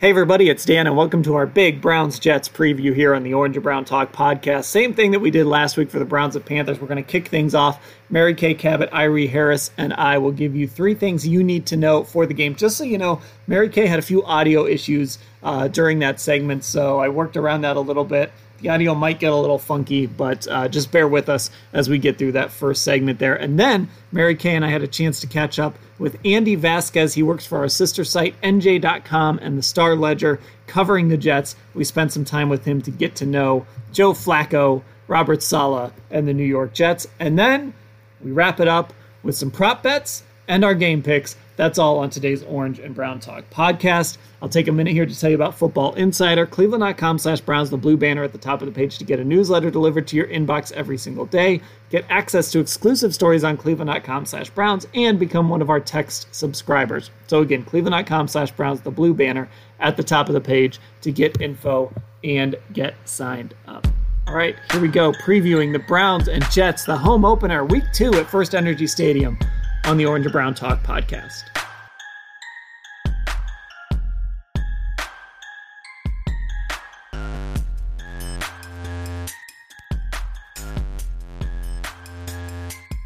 Hey everybody, it's Dan and welcome to our big Browns Jets preview here on the Orange and Brown Talk podcast. Same thing that we did last week for the Browns and Panthers. We're going to kick things off. Mary Kay Cabot, Irie Harris, and I will give you three things you need to know for the game. Just so you know, Mary Kay had a few audio issues uh, during that segment, so I worked around that a little bit. The audio might get a little funky, but uh, just bear with us as we get through that first segment there. And then Mary Kay and I had a chance to catch up with Andy Vasquez. He works for our sister site, NJ.com, and the Star Ledger, covering the Jets. We spent some time with him to get to know Joe Flacco, Robert Saleh, and the New York Jets. And then we wrap it up with some prop bets and our game picks. That's all on today's Orange and Brown Talk podcast. I'll take a minute here to tell you about Football Insider, cleveland.com slash Browns, the blue banner at the top of the page to get a newsletter delivered to your inbox every single day, get access to exclusive stories on cleveland.com slash Browns, and become one of our text subscribers. So again, cleveland.com slash Browns, the blue banner at the top of the page to get info and get signed up. All right, here we go, previewing the Browns and Jets, the home opener, week two at FirstEnergy Stadium on the Orange and Brown Talk podcast.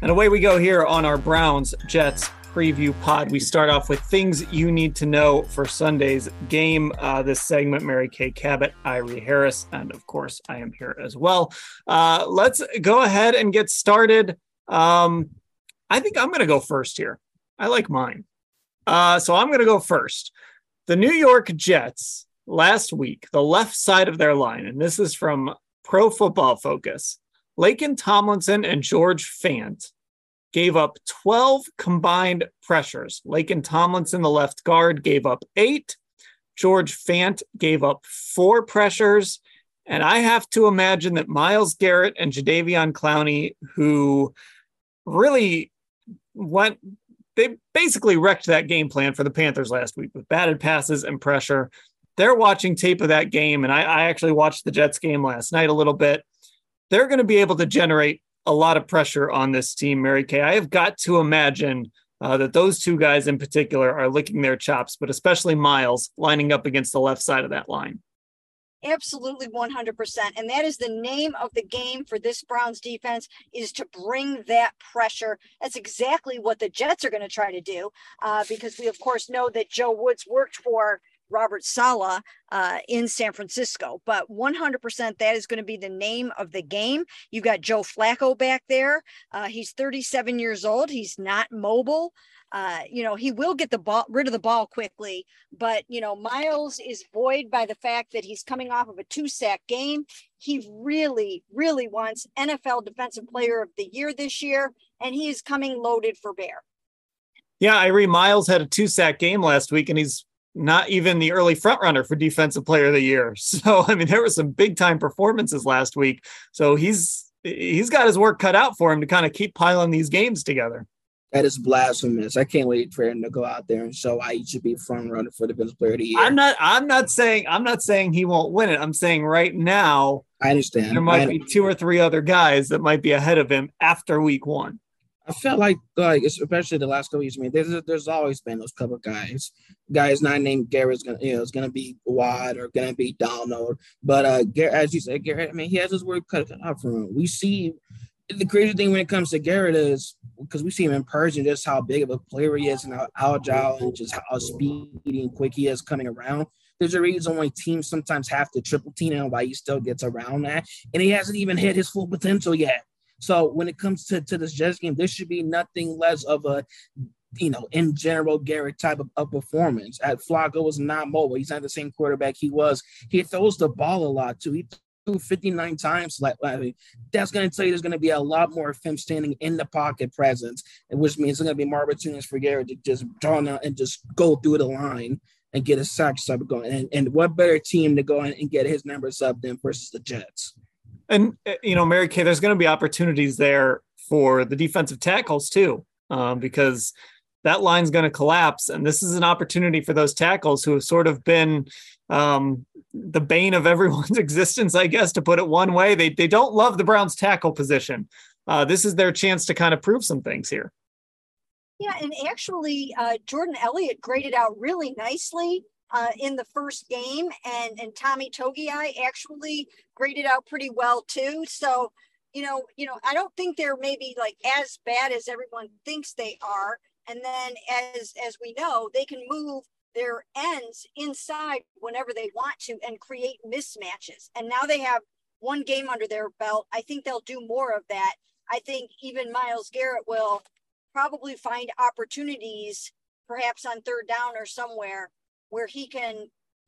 And away we go here on our Browns Jets preview pod. We start off with things you need to know for Sunday's game. Uh, this segment, Mary Kay Cabot, Irie Harris, and of course, I am here as well. Uh, let's go ahead and get started. Um, I think I'm going to go first here. I like mine. Uh, so I'm going to go first. The New York Jets last week, the left side of their line, and this is from Pro Football Focus. Laken Tomlinson and George Fant gave up 12 combined pressures. Laken Tomlinson, the left guard, gave up eight. George Fant gave up four pressures. And I have to imagine that Myles Garrett and Jadeveon Clowney, who really went, they basically wrecked that game plan for the Panthers last week with batted passes and pressure. They're watching tape of that game. And I, I actually watched the Jets game last night a little bit they're going to be able to generate a lot of pressure on this team, Mary Kay. I have got to imagine uh, that those two guys in particular are licking their chops, but especially Myles lining up against the left side of that line. Absolutely 100%. And that is the name of the game for this Browns defense is to bring that pressure. That's exactly what the Jets are going to try to do uh, because we, of course, know that Joe Woods worked for Robert Saleh uh, in San Francisco. But 100% that is going to be the name of the game. You've got Joe Flacco back there. Uh, he's 37 years old. He's not mobile. Uh, you know, he will get the ball rid of the ball quickly, but you know, Myles is buoyed by the fact that he's coming off of a two sack game. He really, really wants NFL Defensive Player of the Year this year, and he is coming loaded for bear. Yeah, Irie Myles had a two sack game last week, and he's not even the early front runner for defensive player of the year. So I mean there were some big time performances last week. So he's he's got his work cut out for him to kind of keep piling these games together. That is blasphemous. I can't wait for him to go out there and show why he should be front runner for defensive player of the year. I'm not I'm not saying I'm not saying he won't win it. I'm saying right now I understand. There might be two or three other guys that might be ahead of him after week one. I felt like, like especially the last couple years. I mean, there's there's always been those couple guys, guys not named Garrett's gonna, you know, it's gonna be Watt or gonna be Donald. But uh, Garrett, as you said, Garrett, I mean, he has his work cut out for him. We see the crazy thing when it comes to Garrett is because we see him in person, just how big of a player he is and how agile and just how speedy and quick he is coming around. There's a reason why teams sometimes have to triple team him, why he still gets around that, and he hasn't even hit his full potential yet. So when it comes to, to this Jets game, this should be nothing less of a you know, in general, Garrett type of, of, performance. At Flacco was not mobile. He's not the same quarterback he was. He throws the ball a lot too. He threw 59 times. Like, I mean, that's going to tell you there's going to be a lot more of him standing in the pocket presence, which means it's going to be more opportunities for Garrett to just draw out and just go through the line and get his sack up going. And, and what better team to go and get his numbers up than versus the Jets? And uh, you know, Mary Kay, there's going to be opportunities there for the defensive tackles too, um, because that line's going to collapse, and this is an opportunity for those tackles who have sort of been um, the bane of everyone's existence, I guess, to put it one way. They they don't love the Browns tackle position. Uh, this is their chance to kind of prove some things here. Yeah, and actually, uh, Jordan Elliott graded out really nicely uh, in the first game, and and Tommy Togiai actually graded out pretty well too. So, you know, you know, I don't think they're maybe like as bad as everyone thinks they are. And then, as as we know, they can move their ends inside whenever they want to and create mismatches. And now they have one game under their belt. I think they'll do more of that. I think even Myles Garrett will probably find opportunities, perhaps on third down or somewhere, where he can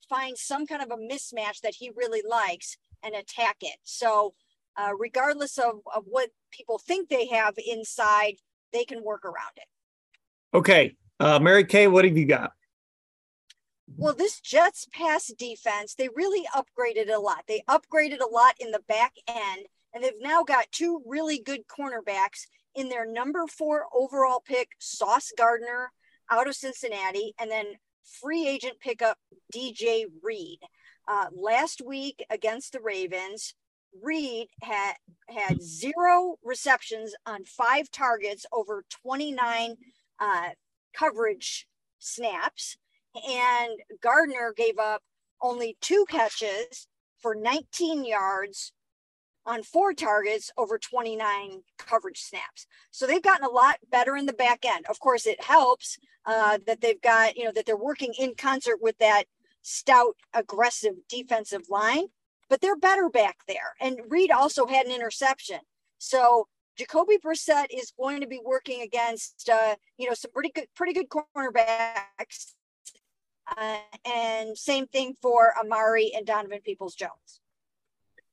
find some kind of a mismatch that he really likes and attack it. So, uh, regardless of, of what people think they have inside, they can work around it. Okay. Uh, Mary Kay, what have you got? Well, this Jets pass defense, they really upgraded a lot. They upgraded a lot in the back end, and they've now got two really good cornerbacks in their number four overall pick, Sauce Gardner out of Cincinnati, and then free agent pickup, DJ Reed. Uh, last week against the Ravens, Reed had had zero receptions on five targets over 29 uh, coverage snaps and Gardner gave up only two catches for 19 yards on four targets over 29 coverage snaps. So they've gotten a lot better in the back end. Of course, it helps uh, that they've got, you know, that they're working in concert with that stout, aggressive defensive line, but they're better back there. And Reed also had an interception. So Jacoby Brissett is going to be working against, uh, you know, some pretty good, pretty good cornerbacks uh, and same thing for Amari and Donovan Peoples Jones.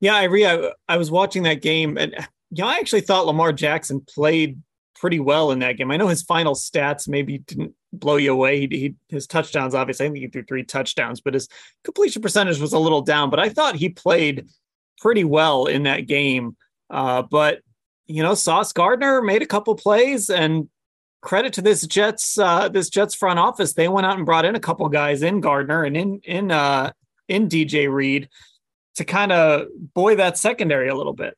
Yeah, I, I, I was watching that game, and you know, I actually thought Lamar Jackson played pretty well in that game. I know his final stats maybe didn't blow you away. He, he, his touchdowns, obviously, I think he threw three touchdowns, but his completion percentage was a little down. But I thought he played pretty well in that game. Uh, but you know, Sauce Gardner made a couple plays, and credit to this Jets uh, this Jets front office. They went out and brought in a couple guys in Gardner and in in uh, in DJ Reed to kind of buoy that secondary a little bit.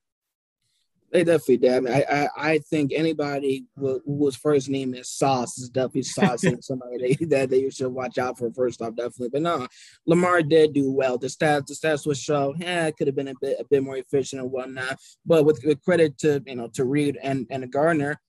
They definitely did. I, mean, I, I, I think anybody who, whose first name is Sauce is definitely Sauce and somebody they, that they should watch out for first off, definitely. But no, Lamar did do well. The stats, the stats would show, yeah, it could have been a bit a bit more efficient and whatnot. But with, with credit to you know to Reed and and Gardner,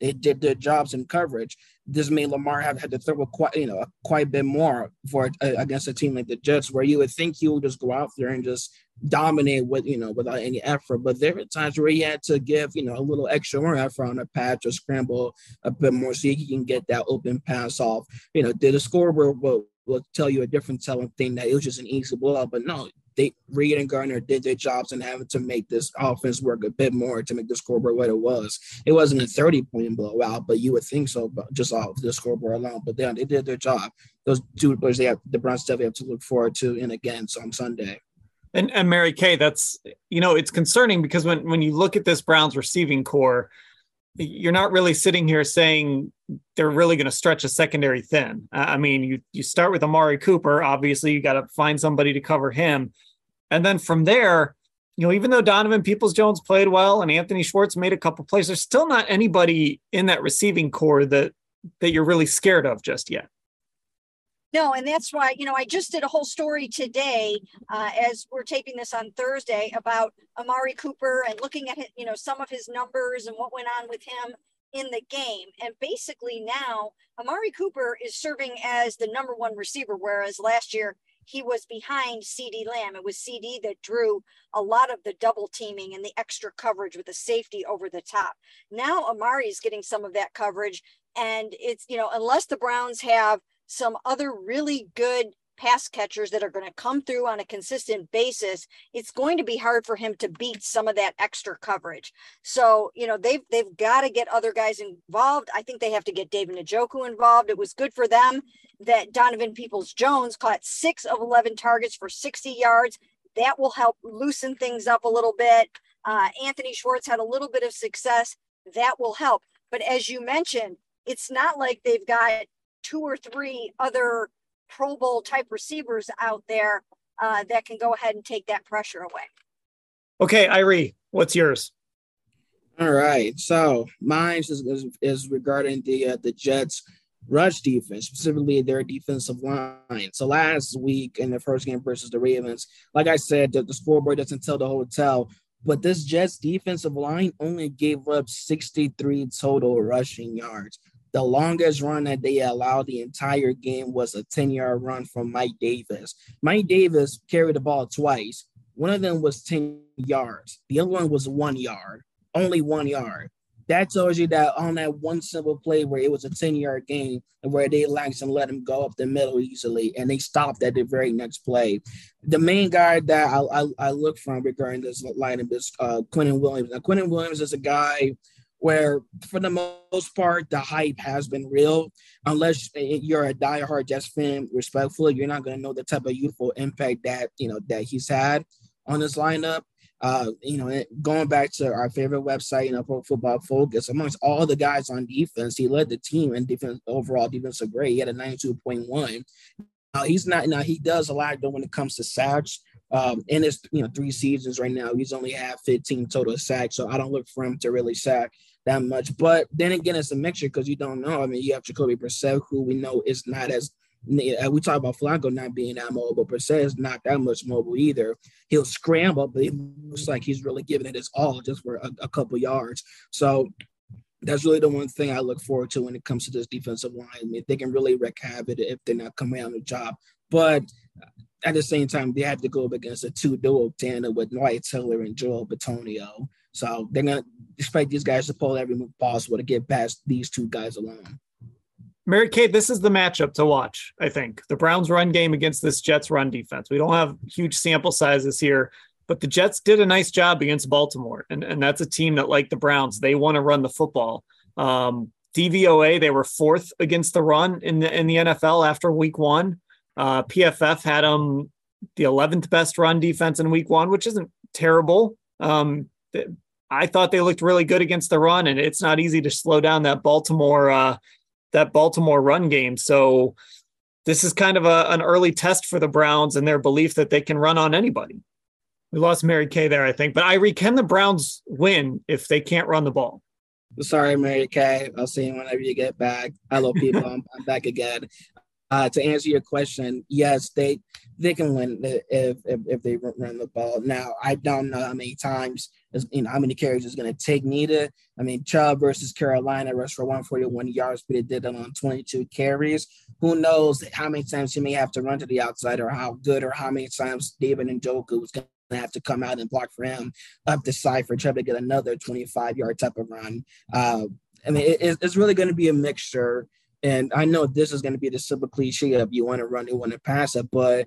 they did their jobs in coverage. This made Lamar have had to throw a quite, you know, quite a bit more for uh, against a team like the Jets, where you would think he would just go out there and just dominate with, you know, without any effort. But there were times where he had to give, you know, a little extra more effort on a patch or scramble a bit more so he can get that open pass off. You know, did the scoreboard will, will tell you a different telling thing that it was just an easy blowout, but no, they Reed and Gardner did their jobs and having to make this offense work a bit more to make the scoreboard what it was. It wasn't a 30 point blowout, but you would think so, just off the scoreboard alone. But then they did their job. Those two players they have the Browns definitely have to look forward to and again on Sunday. And and Mary Kay, that's you know, it's concerning because when when you look at this Browns receiving corps, you're not really sitting here saying they're really going to stretch a secondary thin. I mean, you you start with Amari Cooper. Obviously, you got to find somebody to cover him, and then from there, you know, even though Donovan Peoples Jones played well and Anthony Schwartz made a couple plays, there's still not anybody in that receiving corps that that you're really scared of just yet. No, and that's why, you know, I just did a whole story today uh, as we're taping this on Thursday about Amari Cooper and looking at, you know, some of his numbers and what went on with him in the game. And basically now Amari Cooper is serving as the number one receiver, whereas last year he was behind CeeDee Lamb. It was CeeDee that drew a lot of the double teaming and the extra coverage with the safety over the top. Now Amari is getting some of that coverage. And it's, you know, unless the Browns have some other really good pass catchers that are going to come through on a consistent basis, it's going to be hard for him to beat some of that extra coverage. So, you know, they've they've got to get other guys involved. I think they have to get David Njoku involved. It was good for them that Donovan Peoples Jones caught six of 11 targets for 60 yards. That will help loosen things up a little bit. Uh, Anthony Schwartz had a little bit of success. That will help. But as you mentioned, it's not like they've got two or three other Pro Bowl type receivers out there uh, that can go ahead and take that pressure away. Okay, Irie, what's yours? All right, so mine is, is, is regarding the uh, the Jets rush defense, specifically their defensive line. So last week in the first game versus the Ravens, like I said, the, the scoreboard doesn't tell the hotel, but this Jets defensive line only gave up 63 total rushing yards. The longest run that they allowed the entire game was a 10 yard run from Mike Davis. Mike Davis carried the ball twice. One of them was 10 yards, the other one was one yard, only one yard that tells you that on that one simple play where it was a 10 yard game and where they lax and let him go up the middle easily and they stopped at the very next play. The main guy that I, I, I look from regarding this lineup is uh, Quinnen Williams. Now, Quinnen Williams is a guy where, for the most part, the hype has been real. Unless you're a diehard Jets fan, respectfully, you're not going to know the type of youthful impact that you know that he's had on this lineup uh, you know, going back to our favorite website, you know, Pro Football Focus, amongst all the guys on defense, he led the team in defense overall defensive grade. He had a 92.1. Now he's not now he does a lot though when it comes to sacks. Um, in his you know three seasons right now, he's only had 15 total sacks. So I don't look for him to really sack that much. But then again, it's a mixture because you don't know. I mean, you have Jacoby Brissett, who we know is not as uh, we talk about Flacco not being that mobile, Brissett is not that much mobile either. He'll scramble, but it looks like he's really giving it his all just for a, a couple yards. So that's really the one thing I look forward to when it comes to this defensive line. I mean, they can really wreak havoc if they're not coming on the job. But at the same time, they have to go up against a two duo tandem with Wyatt Teller and Joel Bitonio. So they're gonna expect these guys to pull every move possible to get past these two guys alone. Mary Kay, this is the matchup to watch, I think. The Browns run game against this Jets run defense. We don't have huge sample sizes here, but the Jets did a nice job against Baltimore. And, and that's a team that, like the Browns, they want to run the football. Um, DVOA, they were fourth against the run in the in the NFL after week one. Uh, PFF had them the 11th best run defense in week one, which isn't terrible. Um, I thought they looked really good against the run, and it's not easy to slow down that Baltimore uh, that Baltimore run game. So this is kind of a, an early test for the Browns and their belief that they can run on anybody. We lost Mary Kay there, I think. But Irie, can the Browns win if they can't run the ball? Sorry, Mary Kay. I'll see you whenever you get back. Hello, people. I'm, I'm back again. Uh, to answer your question, yes, they they can win if, if, if they run the ball. Now, I don't know how many times, you know, how many carries is going to take neither. I mean, Chubb versus Carolina rushed for 141 yards, but it did it on 22 carries. Who knows how many times he may have to run to the outside, or how good, or how many times David and Njoku was going to have to come out and block for him up the side for Chubb to get another 25 yard type of run. Uh, I mean, it, it's really going to be a mixture and I know this is going to be the simple cliche of you want to run it, want to pass it, but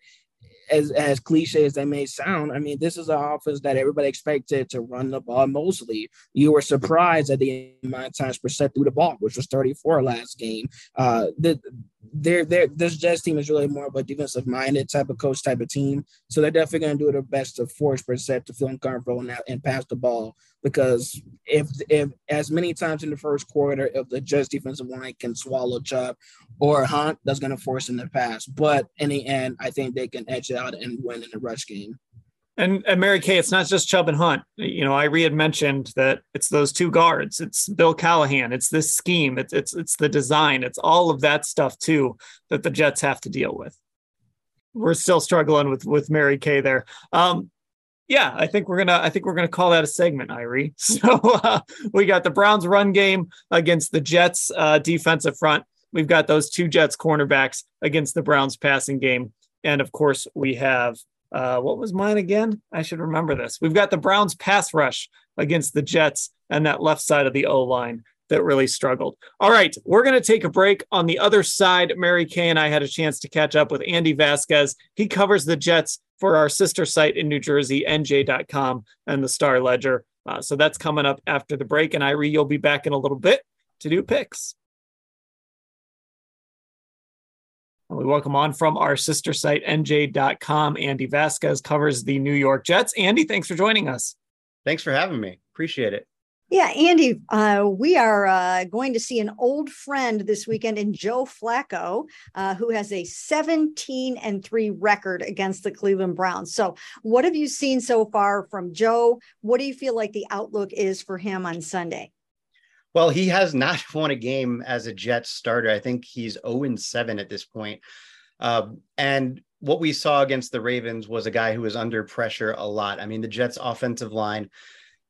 as as cliche as that may sound, I mean, this is an offense that everybody expected to run the ball mostly. You were surprised at the amount of times Brissett threw the ball, which was 34 last game. Uh, the, they're, they're, this Jets team is really more of a defensive minded type of coach type of team. So they're definitely going to do their best to force Brissett to feel uncomfortable and, and pass the ball. Because if if as many times in the first quarter, if the Jets defensive line can swallow Chubb or Hunt, that's going to force them to pass. But in the end, I think they can edge it out and win in the rush game. And, and Mary Kay, it's not just Chubb and Hunt. You know, Irie had mentioned that it's those two guards. It's Bill Callahan. It's this scheme. It's it's it's the design. It's all of that stuff too that the Jets have to deal with. We're still struggling with with Mary Kay there. Um, yeah, I think we're gonna I think we're gonna call that a segment, Irie. So uh, we got the Browns run game against the Jets uh, defensive front. We've got those two Jets cornerbacks against the Browns passing game, and of course we have uh, what was mine again? I should remember this. We've got the Browns pass rush against the Jets and that left side of the O line that really struggled. All right, we're going to take a break. On the other side, Mary Kay and I had a chance to catch up with Andy Vasquez. He covers the Jets for our sister site in New Jersey, NJ.com, and the Star Ledger. Uh, so that's coming up after the break. And Irie, you'll be back in a little bit to do picks. We welcome on from our sister site, NJ.com. Andy Vasquez covers the New York Jets. Andy, thanks for joining us. Thanks for having me. Appreciate it. Yeah, Andy, uh, we are uh, going to see an old friend this weekend in Joe Flacco, uh, who has a 17 and 3 record against the Cleveland Browns. So, what have you seen so far from Joe? What do you feel like the outlook is for him on Sunday? Well, he has not won a game as a Jets starter. I think he's 0 7 at this point. Um, and what we saw against the Ravens was a guy who was under pressure a lot. I mean, the Jets' offensive line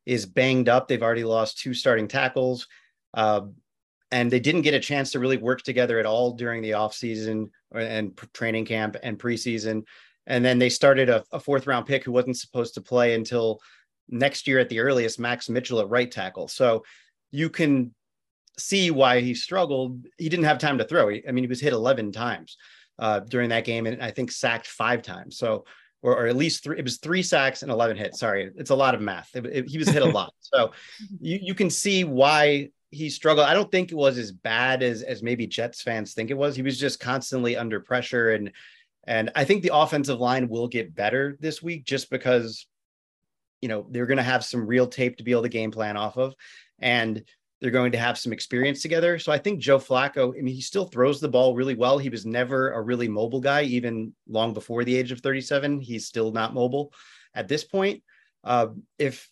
is banged up. They've already lost two starting tackles. Uh, and they didn't get a chance to really work together at all during the offseason and training camp and preseason. And then they started a, a, fourth round pick who wasn't supposed to play until next year at the earliest, Max Mitchell at right tackle. So you can see why he struggled. He didn't have time to throw. I mean, he was hit 11 times uh, during that game and I think sacked five times. So or, or, at least three. It was three sacks and 11 hits. Sorry, it's a lot of math. It, it, he was hit a lot. So you, you can see why he struggled. I don't think it was as bad as as maybe Jets fans think it was. He was just constantly under pressure and and I think the offensive line will get better this week just because you know they're going to have some real tape to be able to game plan off of and they're going to have some experience together. So I think Joe Flacco, I mean, he still throws the ball really well. He was never a really mobile guy, even long before the age of 37. He's still not mobile at this point. Uh, if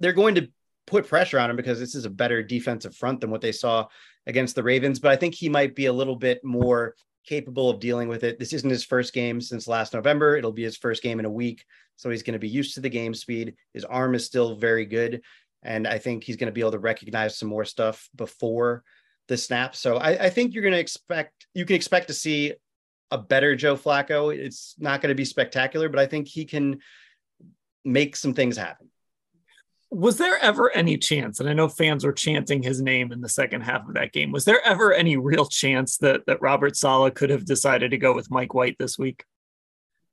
they're going to put pressure on him because this is a better defensive front than what they saw against the Ravens, but I think he might be a little bit more capable of dealing with it. This isn't his first game since last November. It'll be his first game in a week. So he's going to be used to the game speed. His arm is still very good and I think he's going to be able to recognize some more stuff before the snap. So I, I think you're going to expect you can expect to see a better Joe Flacco. It's not going to be spectacular, but I think he can make some things happen. Was there ever any chance, and I know fans were chanting his name in the second half of that game, was there ever any real chance that that Robert Saleh could have decided to go with Mike White this week?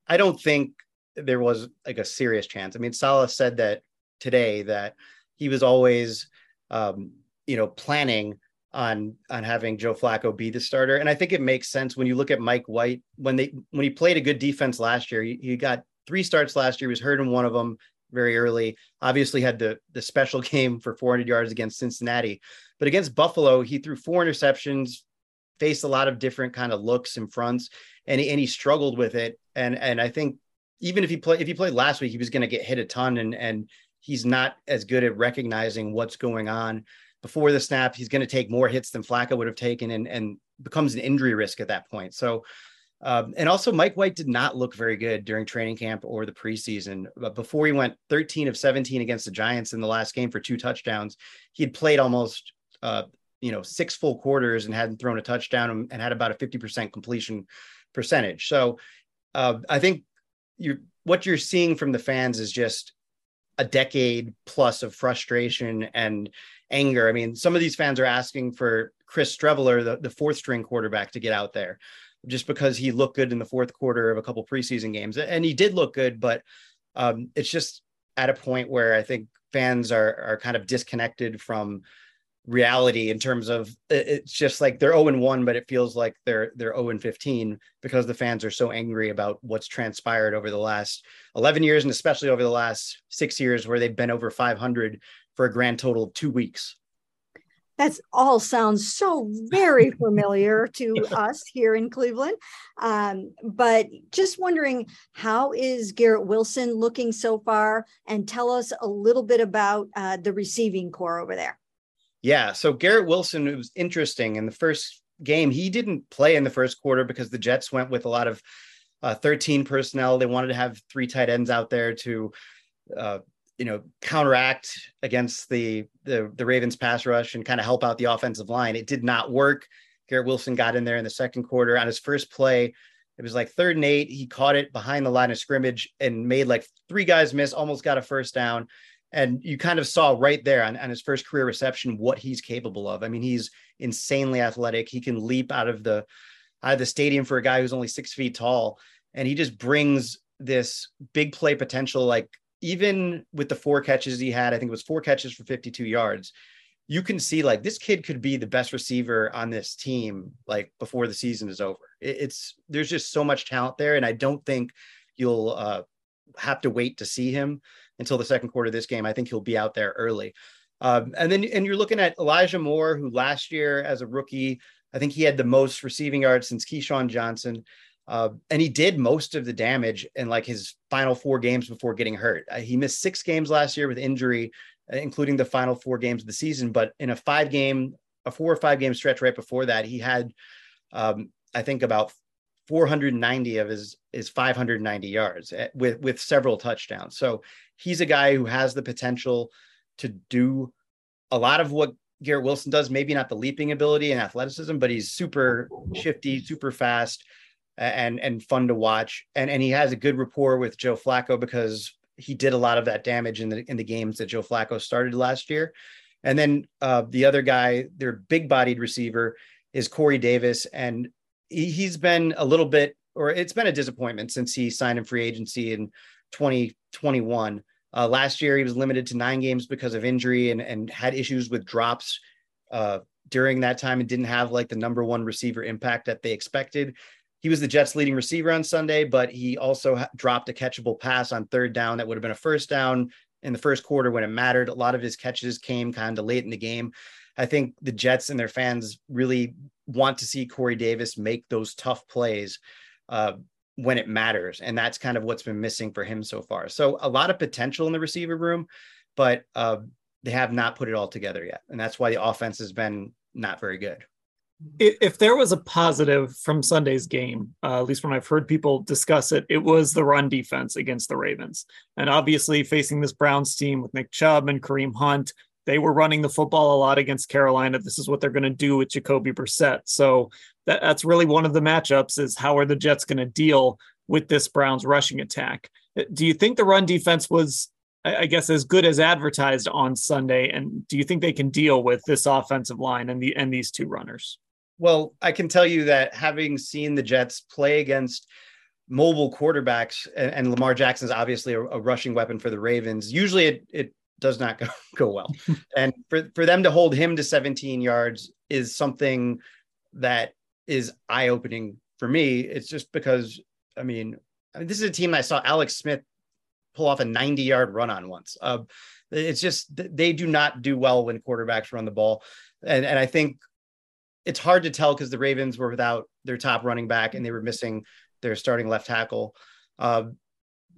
I don't think there was like a serious chance. I mean, Saleh said that today that he was always, um, you know, planning on on having Joe Flacco be the starter. And I think it makes sense when you look at Mike White when they when he played a good defense last year. He, he got three starts last year. He was hurt in one of them very early. Obviously had the the special game for 400 yards against Cincinnati, but against Buffalo he threw four interceptions, faced a lot of different kind of looks and fronts, and he, and he struggled with it. And and I think even if he played if he played last week, he was going to get hit a ton and and he's not as good at recognizing what's going on before the snap. He's going to take more hits than Flacco would have taken and, and becomes an injury risk at that point. So, um, and also Mike White did not look very good during training camp or the preseason. But before he went 13 of 17 against the Giants in the last game for two touchdowns, he had played almost, uh, you know, six full quarters and hadn't thrown a touchdown and had about a 50% completion percentage. So uh, I think you what you're seeing from the fans is just a decade plus of frustration and anger. I mean, some of these fans are asking for Chris Streveler, the, the fourth string quarterback, to get out there just because he looked good in the fourth quarter of a couple preseason games. And he did look good, but um, it's just at a point where I think fans are are kind of disconnected from reality in terms of it's just like they're 0 and 1 but it feels like they're they're 0 and 15 because the fans are so angry about what's transpired over the last 11 years and especially over the last 6 years where they've been over 500 for a grand total of 2 weeks. That's all sounds so very familiar to us here in Cleveland. Um, but just wondering, how is Garrett Wilson looking so far? And tell us a little bit about uh, the receiving corps over there. Yeah. So Garrett Wilson, it was interesting in the first game. He didn't play in the first quarter because the Jets went with a lot of uh, 13 personnel. They wanted to have three tight ends out there to, uh, you know, counteract against the, the the Ravens pass rush and kind of help out the offensive line. It did not work. Garrett Wilson got in there in the second quarter on his first play. It was like third and eight. He caught it behind the line of scrimmage and made like three guys miss, almost got a first down And you kind of saw right there on, on his first career reception what he's capable of. I mean, he's insanely athletic. He can leap out of the out of the stadium for a guy who's only six feet tall, and he just brings this big play potential. Like even with the four catches he had, I think it was four catches for 52 yards. You can see like this kid could be the best receiver on this team like before the season is over. It's there's just so much talent there, and I don't think you'll uh, have to wait to see him until the second quarter of this game. I think he'll be out there early. Um, and then and you're looking at Elijah Moore, who last year as a rookie, I think he had the most receiving yards since Keyshawn Johnson. Uh, and he did most of the damage in like his final four games before getting hurt. Uh, he missed six games last year with injury, uh, including the final four games of the season. But in a five game, a four or five game stretch right before that, he had, um, I think, about 490 of his his 590 yards eh, with with several touchdowns. So he's a guy who has the potential to do a lot of what Garrett Wilson does. Maybe not the leaping ability and athleticism, but he's super shifty, super fast, and and fun to watch. And and he has a good rapport with Joe Flacco because he did a lot of that damage in the in the games that Joe Flacco started last year. And then uh, the other guy, their big bodied receiver, is Corey Davis, and he, has been a little bit, or it's been a disappointment since he signed in free agency in 2021. Uh, last year, he was limited to nine games because of injury and, and had issues with drops uh, during that time and didn't have like the number one receiver impact that they expected. He was the Jets' leading receiver on Sunday, but he also ha- dropped a catchable pass on third down that would have been a first down in the first quarter when it mattered. A lot of his catches came kind of late in the game. I think the Jets and their fans really want to see Corey Davis make those tough plays uh, when it matters. And that's kind of what's been missing for him so far. So a lot of potential in the receiver room, but uh, they have not put it all together yet. And that's why the offense has been not very good. If there was a positive from Sunday's game, uh, at least when I've heard people discuss it, it was the run defense against the Ravens. And obviously, facing this Browns team with Nick Chubb and Kareem Hunt, they were running the football a lot against Carolina. This is what they're going to do with Jacoby Brissett. So that, that's really one of the matchups is how are the Jets going to deal with this Browns rushing attack? Uh, do you think the run defense was, I guess, as good as advertised on Sunday? And do you think they can deal with this offensive line and the and these two runners? Well, I can tell you that having seen the Jets play against mobile quarterbacks, and, and Lamar Jackson is obviously a, a, rushing weapon for the Ravens. Usually, it, it does not go, go well. and for, for them to hold him to 17 yards is something that is eye opening for me. It's just because, I mean, I mean, this is a team I saw Alex Smith pull off a 90 yard run on once. Uh, it's just, they do not do well when quarterbacks run the ball. And, and I think it's hard to tell because the Ravens were without their top running back and they were missing their starting left tackle. Uh,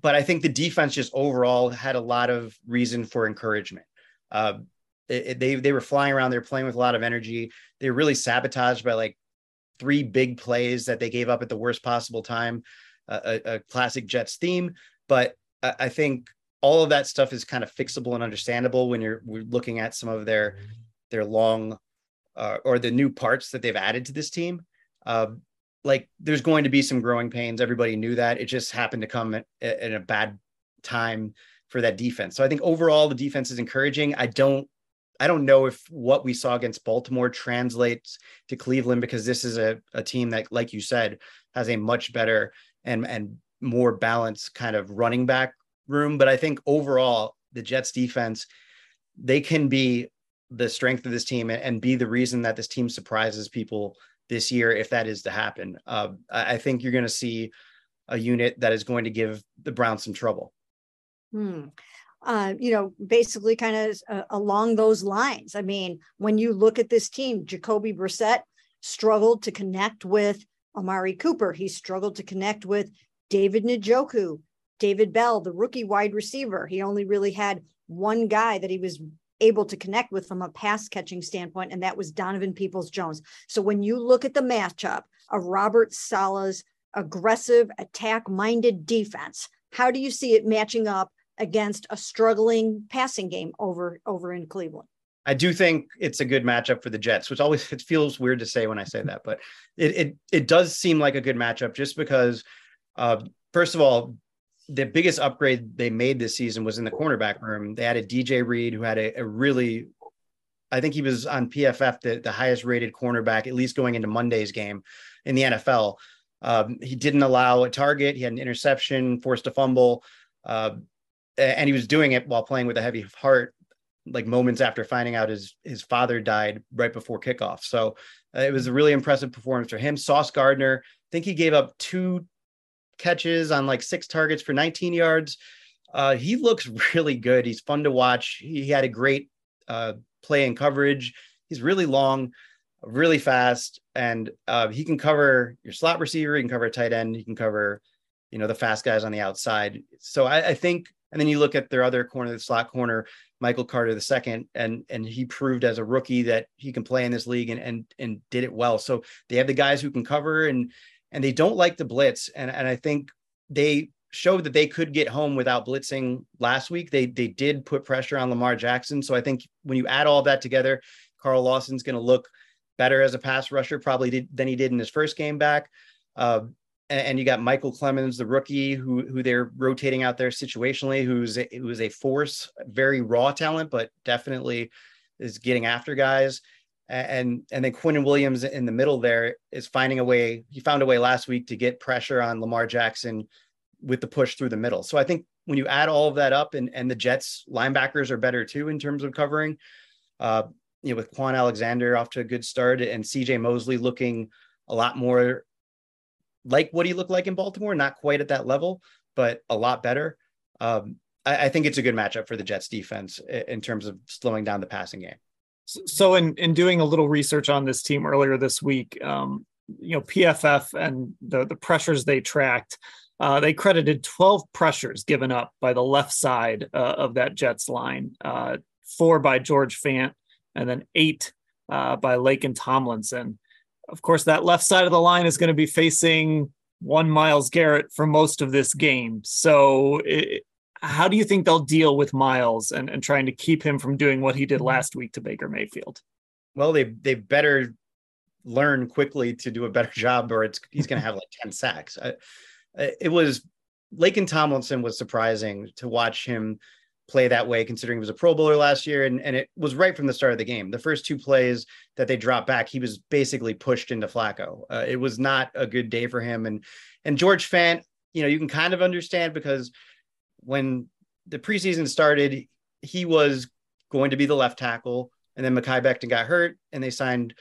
but I think the defense just overall had a lot of reason for encouragement. Uh, it, they they were flying around. They're playing with a lot of energy. They were really sabotaged by like three big plays that they gave up at the worst possible time. Uh, a, a, classic Jets theme, but I, I think all of that stuff is kind of fixable and understandable when you're looking at some of their their long uh, or the new parts that they've added to this team. Uh, like there's going to be some growing pains. Everybody knew that. It just happened to come at a bad time for that defense. So I think overall the defense is encouraging. I don't I don't know if what we saw against Baltimore translates to Cleveland because this is a, a team that, like you said, has a much better and and more balanced kind of running back room. But I think overall the Jets defense, they can be the strength of this team and, and be the reason that this team surprises people this year if that is to happen. Uh, I think you're going to see a unit that is going to give the Browns some trouble. Hmm. Uh, you know, basically kind of uh, along those lines. I mean, when you look at this team, Jacoby Brissett struggled to connect with Amari Cooper. He struggled to connect with David Njoku, David Bell, the rookie wide receiver. He only really had one guy that he was able to connect with from a pass catching standpoint, and that was Donovan Peoples Jones. So when you look at the matchup of Robert Saleh's aggressive, attack minded defense, how do you see it matching up against a struggling passing game over over in Cleveland? I do think it's a good matchup for the Jets, which always it feels weird to say when I say that, but it it, it does seem like a good matchup just because, uh, first of all, the biggest upgrade they made this season was in the cornerback room. They had a DJ Reed who had a, a really, I think he was on PFF the, the highest rated cornerback, at least going into Monday's game in the NFL. Um, he didn't allow a target. He had an interception, forced a fumble, uh, and he was doing it while playing with a heavy heart. Like moments after finding out his his father died right before kickoff, so uh, it was a really impressive performance for him. Sauce Gardner, I think he gave up two catches on like six targets for 19 yards. Uh, he looks really good. He's fun to watch. He had a great uh, play in coverage. He's really long, really fast, and uh, he can cover your slot receiver. He can cover a tight end. He can cover, you know, the fast guys on the outside. So I, I think, and then you look at their other corner, the slot corner, Michael Carter the second, and and he proved as a rookie that he can play in this league and and and did it well. So they have the guys who can cover and and they don't like the blitz. And, and I think they showed that they could get home without blitzing last week. They they did put pressure on Lamar Jackson. So I think when you add all that together, Carl Lawson's going to look better as a pass rusher probably did, than he did in his first game back. Uh, and, and, you got Michael Clemons, the rookie, who who they're rotating out there situationally, who's who's a force, very raw talent, but definitely is getting after guys and and then Quinnen Williams in the middle there is finding a way. He found a way last week to get pressure on Lamar Jackson with the push through the middle. So I think when you add all of that up, and and the Jets linebackers are better too in terms of covering. Uh, you know, with Kwon Alexander off to a good start, and C.J. Mosley looking a lot more like what he looked like in Baltimore, not quite at that level, but a lot better. Um, I, I think it's a good matchup for the Jets defense in terms of slowing down the passing game. So, in in doing a little research on this team earlier this week, um, you know, PFF and the the pressures they tracked, uh, they credited 12 pressures given up by the left side uh, of that Jets line, uh, four by George Fant, and then eight uh, by and Tomlinson. Of course, that left side of the line is going to be facing one Myles Garrett for most of this game. So, how do you think they'll deal with Myles and, and trying to keep him from doing what he did mm-hmm. last week to Baker Mayfield? Well, they they better learn quickly to do a better job, or it's he's going to have like ten sacks. I, it was Laken Tomlinson was surprising to watch him play that way, considering he was a Pro Bowler last year, and and it was right from the start of the game. The first two plays that they dropped back, he was basically pushed into Flacco. Uh, it was not a good day for him, and and George Fant, you know, you can kind of understand because when the preseason started, he was going to be the left tackle, and then Mekhi Becton got hurt, and they signed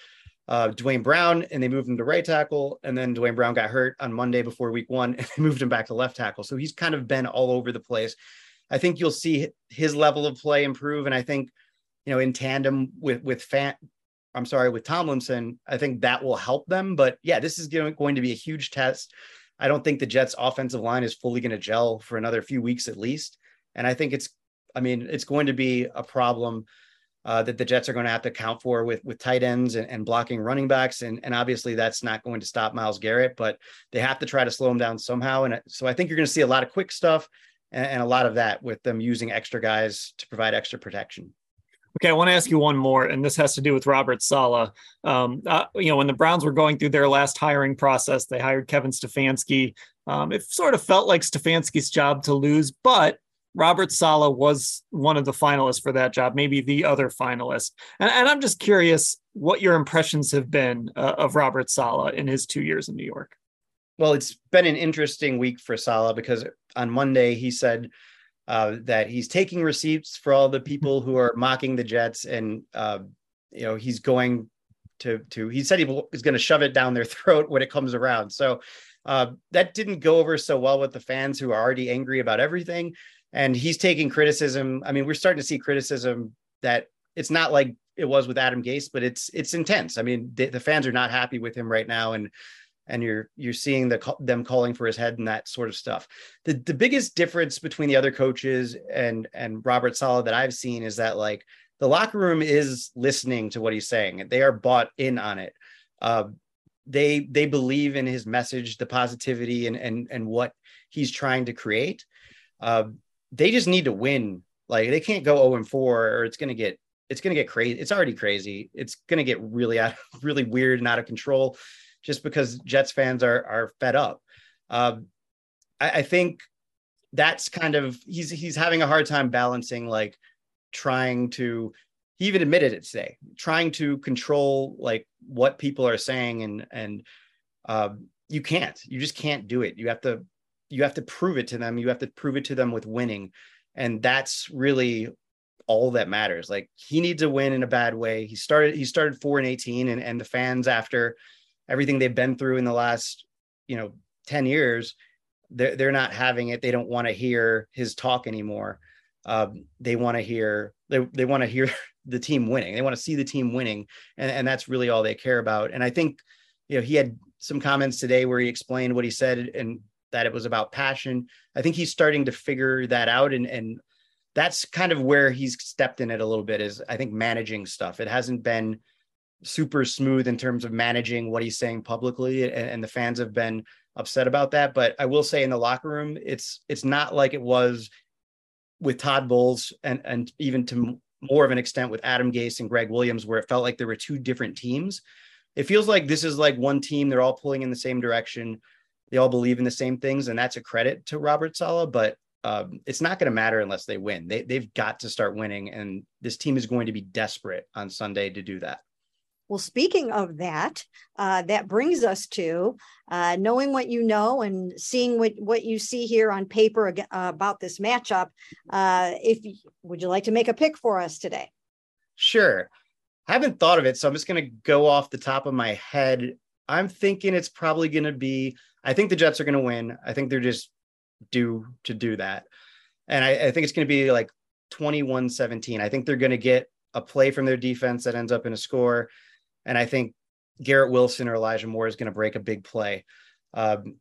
uh, Duane Brown, and they moved him to right tackle, and then Duane Brown got hurt on Monday before Week One, and they moved him back to left tackle. So he's kind of been all over the place. I think you'll see his level of play improve, and I think you know in tandem with with Fant, I'm sorry, with Tomlinson, I think that will help them. But yeah, this is going to be a huge test I don't think the Jets offensive line is fully going to gel for another few weeks at least. And I think it's, I mean, it's going to be a problem uh, that the Jets are going to have to account for with with tight ends and, and blocking running backs. And, and obviously that's not going to stop Myles Garrett, but they have to try to slow him down somehow. And so I think you're going to see a lot of quick stuff and, and a lot of that with them using extra guys to provide extra protection. Okay, I want to ask you one more, and this has to do with Robert Saleh. Um, uh, you know, when the Browns were going through their last hiring process, they hired Kevin Stefanski. Um, it sort of felt like Stefanski's job to lose, but Robert Saleh was one of the finalists for that job, maybe the other finalist. And, and I'm just curious what your impressions have been uh, of Robert Saleh in his two years in New York. Well, it's been an interesting week for Saleh because on Monday he said uh, that he's taking receipts for all the people who are mocking the Jets, and uh, you know he's going to to. He said he was going to shove it down their throat when it comes around. So uh, that didn't go over so well with the fans who are already angry about everything. And he's taking criticism. I mean, we're starting to see criticism that it's not like it was with Adam Gase, but it's it's intense. I mean, the, the fans are not happy with him right now, and and you're you're seeing the them calling for his head and that sort of stuff. The the biggest difference between the other coaches and and Robert Saleh that I've seen is that like the locker room is listening to what he's saying. They are bought in on it. Uh, they they believe in his message, the positivity, and and and what he's trying to create. Uh, they just need to win. Like they can't go 0 and 4 or it's gonna get it's gonna get crazy. It's already crazy. It's gonna get really out really weird and out of control just because Jets fans are are fed up. Uh, I, I, think that's kind of he's he's having a hard time balancing like trying to he even admitted it today trying to control like what people are saying and and uh, you can't you just can't do it. You have to you have to prove it to them. You have to prove it to them with winning. And that's really all that matters. Like he needs a win in a bad way. He started he started 4 and 18 and, and the fans after everything they've been through in the last you know 10 years they're, they're not having it. They don't want to hear his talk anymore. Um, they want to hear they, they want to hear the team winning. They want to see the team winning and, and that's really all they care about. And i think you know he had some comments today where he explained what he said and that it was about passion. I think he's starting to figure that out and and that's kind of where he's stepped in it a little bit is i think managing stuff. It hasn't been super smooth in terms of managing what he's saying publicly and, and the fans have been upset about that but i will say in the locker room it's it's not like it was with Todd Bowles and and even to more of an extent with Adam Gase and Gregg Williams, where it felt like there were two different teams. It feels like this is like one team. They're all pulling in the same direction. They all believe in the same things, and that's a credit to Robert Saleh. But um, it's not going to matter unless they win. They they've got to start winning, and this team is going to be desperate on Sunday to do that. Well, speaking of that, uh, that brings us to uh, knowing what you know and seeing what, what you see here on paper uh, about this matchup. Uh, if would you like to make a pick for us today? Sure. I haven't thought of it, so I'm just going to go off the top of my head. I'm thinking it's probably going to be. I think the Jets are going to win. I think they're just due to do that, and I, I think it's going to be like 21-17. I think they're going to get a play from their defense that ends up in a score and I think Garrett Wilson or Elijah Moore is going to break a big play. Um,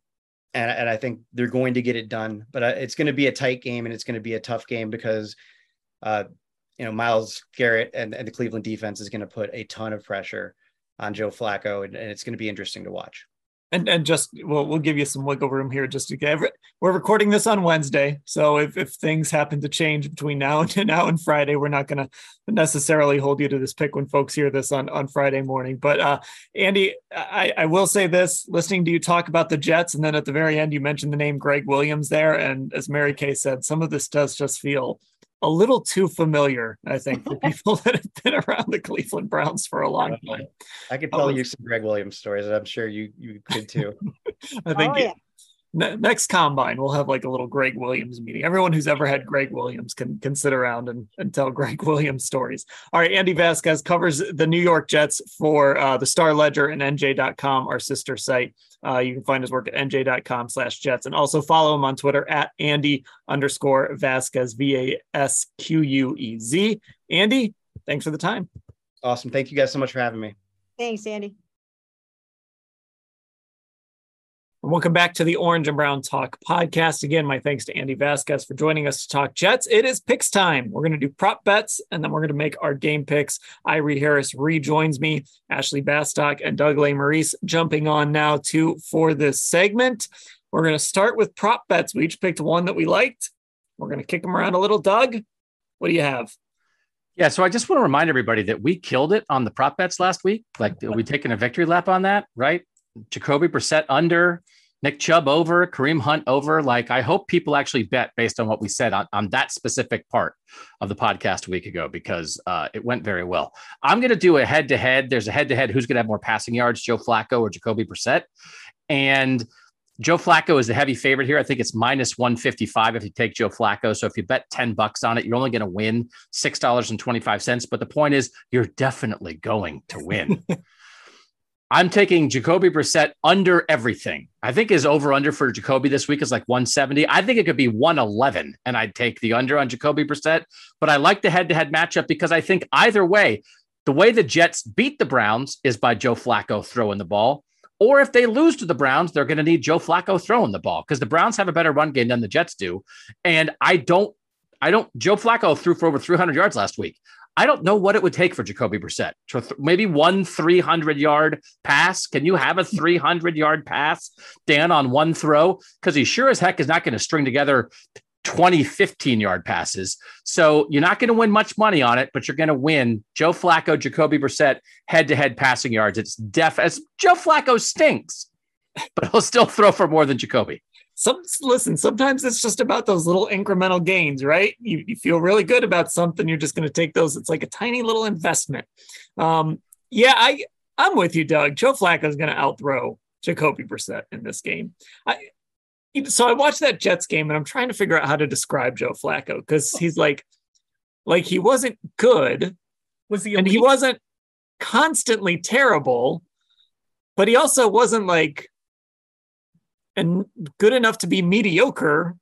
and, and I think they're going to get it done, but uh, it's going to be a tight game and it's going to be a tough game because, uh, you know, Myles Garrett and, and, the Cleveland defense is going to put a ton of pressure on Joe Flacco, and, and it's going to be interesting to watch and and just we'll we'll give you some wiggle room here just to get we're recording this on Wednesday. So if, if things happen to change between now and now and Friday we're not going to necessarily hold you to this pick when folks hear this on on Friday morning. But uh Andy I I will say this listening to you talk about the Jets and then at the very end you mentioned the name Gregg Williams there. And as Mary Kay said some of this does just feel a little too familiar, I think, for people that have been around the Cleveland Browns for a long time. I could tell you some Gregg Williams stories, and I'm sure you you could too. I oh, think oh, yeah next combine we'll have like a little Gregg Williams meeting. Everyone who's ever had Gregg Williams can can sit around and, and tell Gregg Williams stories. All right, Andy Vasquez covers the New York Jets for uh, the Star Ledger and NJ.com, our sister site. Uh, you can find his work at NJ.com slash Jets and also follow him on Twitter at Andy underscore Vasquez V A S Q U E Z. Andy, thanks for the time. Awesome. Thank you guys so much for having me. Thanks, Andy. Welcome back to the Orange and Brown Talk podcast. Again, my thanks to Andy Vasquez for joining us to talk Jets. It is picks time. We're going to do prop bets and then we're going to make our game picks. Irie Harris rejoins me, Ashley Bastock, and Doug Lesmerises jumping on now too for this segment. We're going to start with prop bets. We each picked one that we liked. We're going to kick them around a little. Doug, what do you have? Yeah, so I just want to remind everybody that we killed it on the prop bets last week. Like, we taking a victory lap on that, right? Jacoby Brissett under, Nick Chubb over, Kareem Hunt over. Like, I hope people actually bet based on what we said on, on that specific part of the podcast a week ago because uh, it went very well. I'm going to do a head to head. There's a head to head who's going to have more passing yards, Joe Flacco or Jacoby Brissett. And Joe Flacco is the heavy favorite here. I think it's minus 155 if you take Joe Flacco. So if you bet 10 bucks on it, you're only going to win $6.25. But the point is, you're definitely going to win. I'm taking Jacoby Brissett under everything. I think his over under for Jacoby this week is like 170. I think it could be 111, and I'd take the under on Jacoby Brissett. But I like the head to head matchup because I think either way, the way the Jets beat the Browns is by Joe Flacco throwing the ball. Or if they lose to the Browns, they're going to need Joe Flacco throwing the ball because the Browns have a better run game than the Jets do. And I don't, I don't, Joe Flacco threw for over 300 yards last week. I don't know what it would take for Jacoby Brissett. maybe one 300 yard pass. Can you have a 300 yard pass, Dan, on one throw? Because he sure as heck is not going to string together 20, 15 yard passes. So you're not going to win much money on it, but you're going to win Joe Flacco, Jacoby Brissett head to head passing yards. It's def as Joe Flacco stinks, but he'll still throw for more than Jacoby. Some listen, sometimes it's just about those little incremental gains, right? You, you feel really good about something, you're just going to take those. It's like a tiny little investment. Um, yeah, I I'm with you, Doug. Joe Flacco is going to outthrow Jacoby Brissett in this game. I so I watched that Jets game and I'm trying to figure out how to describe Joe Flacco because he's like like he wasn't good. Was he? And he wasn't constantly terrible, but he also wasn't like and good enough to be mediocre.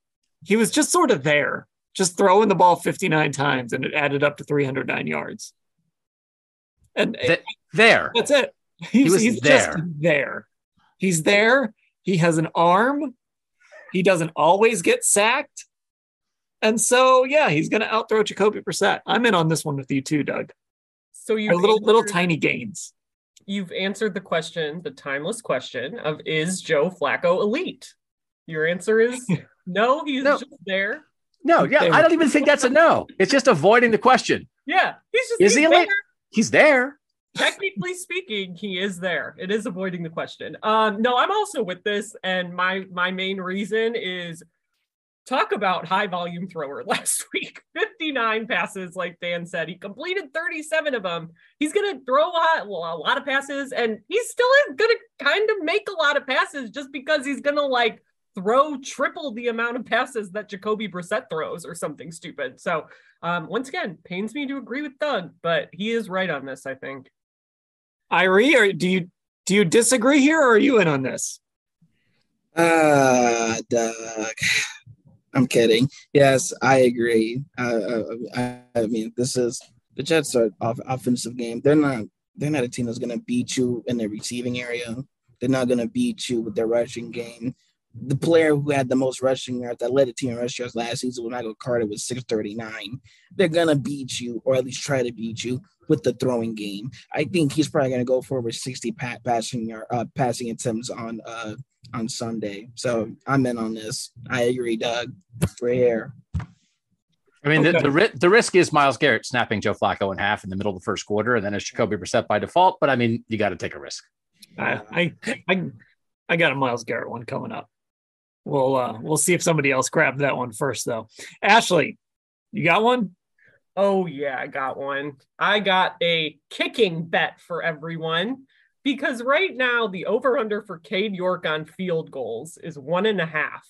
He was just sort of there, just throwing the ball 59 times and it added up to 309 yards. And Th- there. that's it. He's, He was he's there. just there. He's there. He has an arm. He doesn't always get sacked. And so, yeah, he's going to outthrow Jacoby Brissett. I'm in on this one with you too, Doug. So you A little, little tiny gains. You've answered the question, the timeless question of is Joe Flacco elite? Your answer is no. He's No. just there. No, yeah, I don't even think that's a no. It's just avoiding the question. Yeah, he's just Is he's he elite? there. He's there. technically speaking, he is there. It is avoiding the question. Um, no, I'm also with this, and my my main reason is talk about high volume thrower last week. 59 passes, like Dan said, he completed 37 of them. He's gonna throw a lot, well, a lot of passes, and he's still gonna kind of make a lot of passes just because he's gonna like throw triple the amount of passes that Jacoby Brissett throws or something stupid. So um, once again, pains me to agree with Doug, but he is right on this, I think. Irie, or do you do you disagree here or are you in on this? Uh, Doug. I'm kidding. Yes, I agree. Uh, I, I mean, this is the Jets are off, offensive game. They're not. They're not a team that's going to beat you in the receiving area. They're not going to beat you with their rushing game. The player who had the most rushing yards that led the team in rush yards last season when Michael Carter was 639. They're going to beat you, or at least try to beat you with the throwing game. I think he's probably going to go for over 60 pat passing yard, uh, passing attempts on uh on Sunday. So I'm in on this. I agree, Doug. We're here. I mean, the, Okay. the, ri- the risk is Myles Garrett snapping Joe Flacco in half in the middle of the first quarter, and then it's Jacoby Brissett by default. But I mean, you got to take a risk. I, I I I got a Myles Garrett one coming up. We'll uh we'll see if somebody else grabbed that one first though. Ashley, you got one? Oh, yeah, I got one. I got a kicking bet for everyone because right now the over under for Cade York on field goals is one and a half.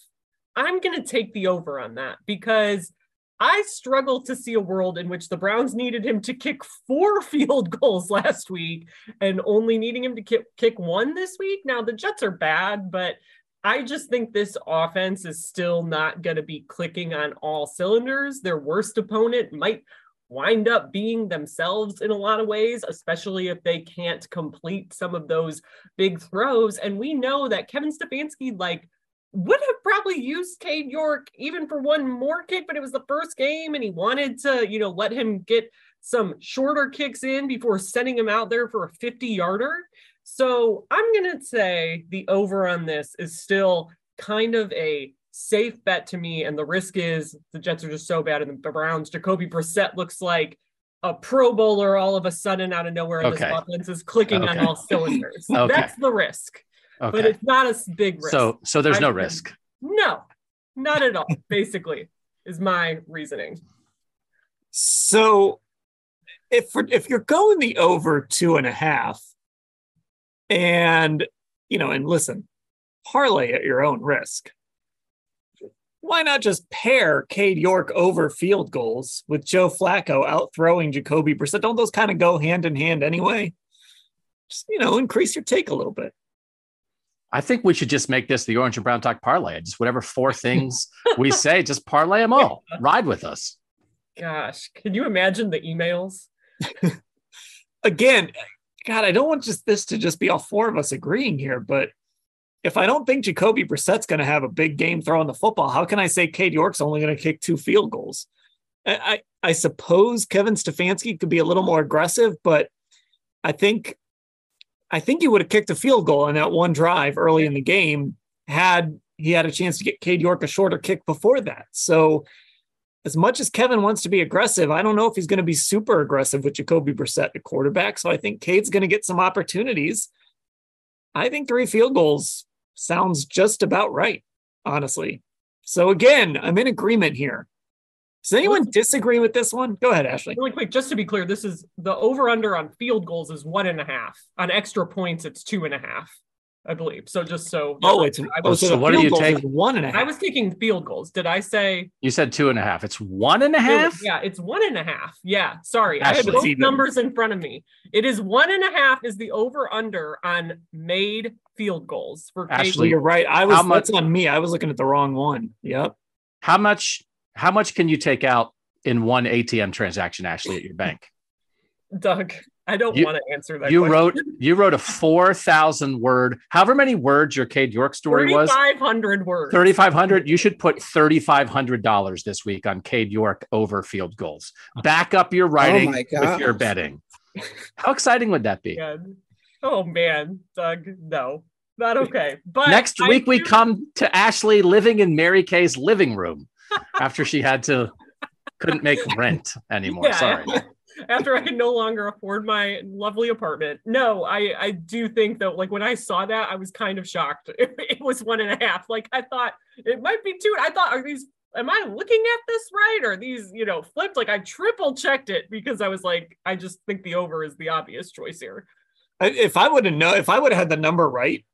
I'm going to take the over on that because I struggle to see a world in which the Browns needed him to kick four field goals last week and only needing him to kick, kick one this week. Now, the Jets are bad, but I just think this offense is still not going to be clicking on all cylinders. Their worst opponent might wind up being themselves in a lot of ways, especially if they can't complete some of those big throws. And we know that Kevin Stefanski, like, would have probably used Cade York even for one more kick, but it was the first game and he wanted to, you know, let him get some shorter kicks in before sending him out there for a 50 yarder. So I'm going to say the over on this is still kind of a safe bet to me. And the risk is the Jets are just so bad and the Browns. Jacoby Brissett looks like a pro bowler all of a sudden out of nowhere. And Okay. this offense is clicking on all cylinders. Okay. That's the risk, but it's not a big risk. So, so there's no I- risk. no, not at all, basically, is my reasoning. So if for, if you're going the over two and a half, and you know, and listen, parlay at your own risk. Why not just pair Cade York over field goals with Joe Flacco out throwing Jacoby Brissett? Don't those kind of go hand in hand anyway? Just you know, increase your take a little bit. I think we should just make this the Orange and Brown Talk parlay. Just whatever four things we say, just parlay them all. Ride with us. Gosh, can you imagine the emails? again, God, I don't want just this to just be all four of us agreeing here, but if I don't think Jacoby Brissett's going to have a big game throwing the football, how can I say Cade York's only going to kick two field goals? I, I I suppose Kevin Stefanski could be a little more aggressive, but I think I think he would have kicked a field goal on that one drive early in the game had he had a chance to get Cade York a shorter kick before that. So as much as Kevin wants to be aggressive, I don't know if he's going to be super aggressive with Jacoby Brissett at quarterback. So I think Cade's going to get some opportunities. I think three field goals sounds just about right. honestly. So again, I'm in agreement here. Does anyone disagree with this one? Go ahead, Ashley. Really quick, just to be clear, this is the over under on field goals is one and a half. On extra points, it's two and a half, I believe. So just so Oh, it's I oh, was, so, so what do you take? is One and a half. I was taking field goals. Did I say You said two and a half. It's one and a half. Yeah, it's one and a half. Yeah, sorry. I Ashley. have both Even. numbers in front of me. It is one and a half is the over under on made field goals for Ashley, So you're right. I was much- that's on me. I was looking at the wrong one. Yep. How much? How much can you take out in one ATM transaction, Ashley, at your bank? Doug. I don't You- want to answer that. You question. wrote you wrote a four thousand word, however many words your Cade York story was. 3,500 words. Thirty five hundred. You should put thirty five hundred dollars this week on Cade York over field goals. Back up your oh writing my with your betting. How exciting would that be? Yeah. Oh man, Doug, no, not okay. But Next I week we come to Ashley living in Mary Kay's living room after she had to couldn't make rent anymore. Yeah. Sorry. after I could no longer afford my lovely apartment. No, I I do think that like when I saw that, I was kind of shocked. It, it was one and a half. Like I thought it might be two. I thought are these am I looking at this right? Or these, you know, flipped? Like I triple checked it because I was like, I just think the over is the obvious choice here. I- If I would have known, if I would have had the number right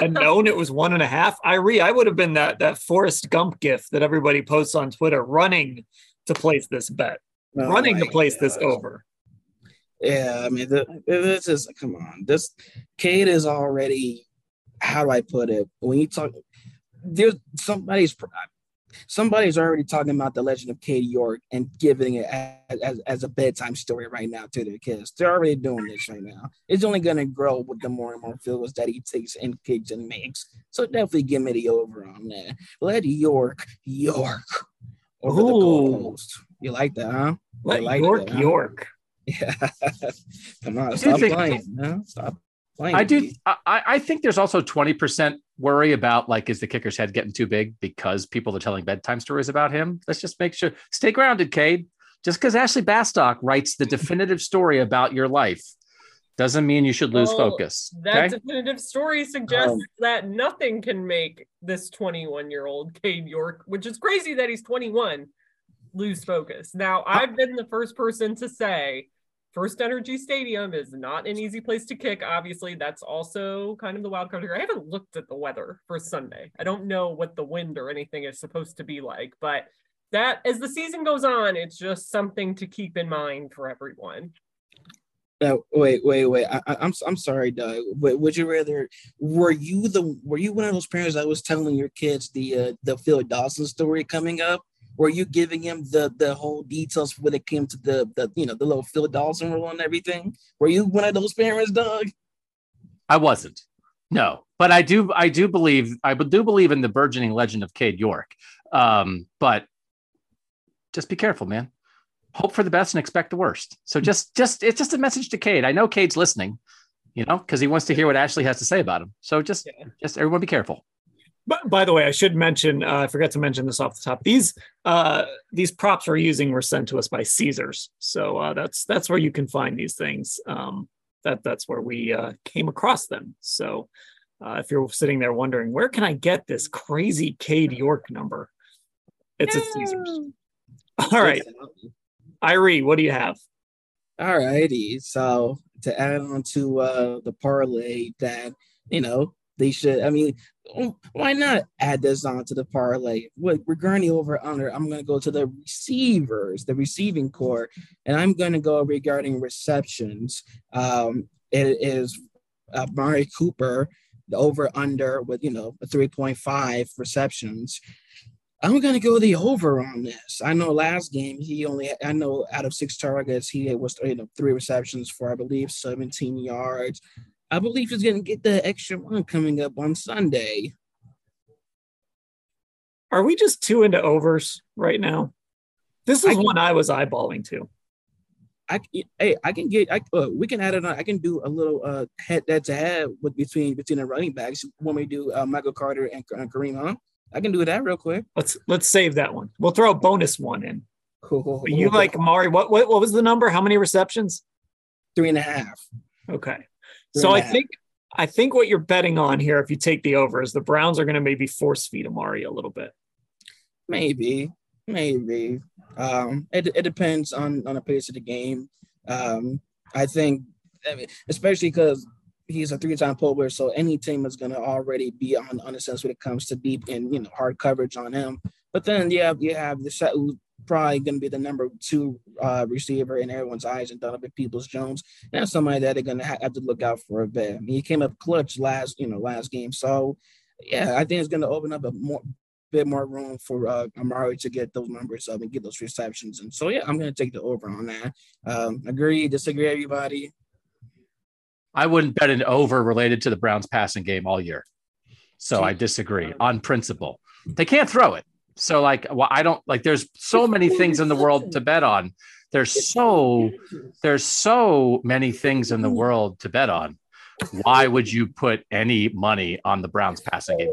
and known it was one and a half, I re I would have been that that Forrest Gump gift that everybody posts on Twitter, running to place this bet, Oh running to my place this over. Yeah, I mean, the, this is come on. This Cade is already. How do I put it? When you talk, there's somebody's somebody's already talking about the legend of Cade York and giving it as, as, as a bedtime story right now to their kids. They're already doing this right now. It's only going to grow with the more and more fields that he takes and kicks and makes. So definitely give me the over on that. Let York York over the goalpost. You like that, huh? Let like York, that, huh? York. Yeah. Come on, stop playing. No, stop playing. I do. I, I think there's also 20% worry about like, is the kicker's head getting too big because people are telling bedtime stories about him? Let's just make sure. Stay grounded, Cade. Just because Ashley Bastock writes the definitive story about your life doesn't mean you should lose Well, focus. That Okay. definitive story suggests Um, that nothing can make this 21 year old Cade York, which is crazy that he's 21, lose focus. Now, I've been the first person to say FirstEnergy Stadium is not an easy place to kick. Obviously, that's also kind of the wild card here. I haven't looked at the weather for Sunday. I don't know what the wind or anything is supposed to be like, but that as the season goes on, it's just something to keep in mind for everyone. Wait, wait, wait. I, I, I'm I'm sorry, Doug. Would, would you rather? Were you the? Were you one of those parents that was telling your kids the uh, the Phil Dawson story coming up? Were you giving him the the whole details when it came to the the you know the little Phil Dawson rule and everything? Were you one of those parents, Doug? I wasn't. No, but I do. I do believe. I do believe in the burgeoning legend of Cade York. Um, but just be careful, man. Hope for the best and expect the worst. So just, just it's just a message to Cade. I know Cade's listening, you know, because he wants to hear what Ashley has to say about him. So just, Yeah. just everyone be careful. But by the way, I should mention, uh, I forgot to mention this off the top. These uh, these props we're using were sent to us by Caesars, so uh, that's that's where you can find these things. Um, that that's where we uh, came across them. So uh, if you're sitting there wondering where can I get this crazy Cade York number, it's at Caesars. All right, Irie, what do you have? All righty. So to add on to uh the parlay that you know they should. I mean, why not add this on to the parlay? What regarding the over under, I'm going to go to the receivers, the receiving corps, and I'm going to go regarding receptions. Um, it is uh, Mari Cooper, the over under with you know a 3.5 receptions. I'm gonna go the over on this. I know last game he only I know out of six targets he was you know three receptions for I believe 17 yards. I believe he's gonna get the extra one coming up on Sunday. Are we just two into overs right now? This is I- one I was eyeballing too. I hey I can get I uh, we can add it on. I can do a little uh head that's to head with between between the running backs when we do uh, Michael Carter and, and Kareem Hunt. I can do that real quick. Let's let's save that one. We'll throw a bonus one in. Cool. You like Mari? What what what was the number? How many receptions? three and a half. Okay. So I think I think what you're betting on here, if you take the over, is the Browns are going to maybe force feed Amari a little bit. Maybe, maybe. Um, it, it depends on on the pace of the game. Um, I think, I mean, especially because he's a three-time Pro so any team is going to already be on on the sense when it comes to deep and you know hard coverage on him. But then yeah, you have the set probably going to be the number two uh, receiver in everyone's eyes and Donovan Peoples Jones. And that's somebody that they're going to have to look out for a bit. I mean, he came up clutch last, you know, last game. So, yeah, I think it's going to open up a more bit more room for uh, Amari to get those numbers up and get those receptions. And so, yeah, I'm going to take the over on that. Um, agree, disagree, everybody. I wouldn't bet an over related to the Browns passing game all year. So I disagree on principle. They can't throw it. So like, well, I don't like. There's so many things in the world to bet on. There's so there's so many things in the mm-hmm. world to bet on. Why would you put any money on the Browns passing game?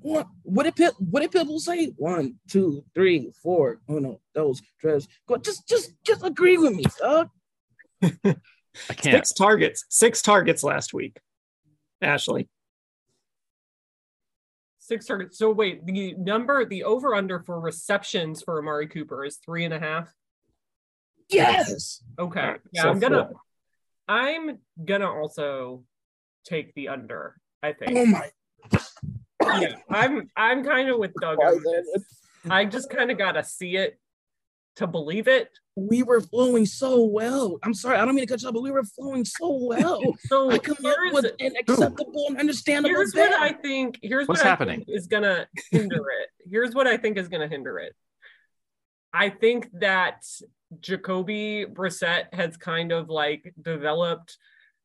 What what did Pip what did people say? One, two, three, four. Oh no, those dress. Go just just just agree with me, dog. I can't. Six targets, six targets last week. Ashley. Six targets. So wait, the number, the over under for receptions for Amari Cooper is three and a half. Yes. Okay. Right, yeah, so I'm gonna. four. I'm gonna also take the under. I think. Oh my. yeah, I'm. I'm kind of with Doug. I just kind of gotta see it to believe it. We were flowing so well. I'm sorry, I don't mean to cut you off, but we were flowing so well. So I come up here's, with an acceptable and understandable here's bet. what I think. Here's What's what I happening? think is gonna hinder it. Here's what I think is gonna hinder it. I think that Jacoby Brissett has kind of like developed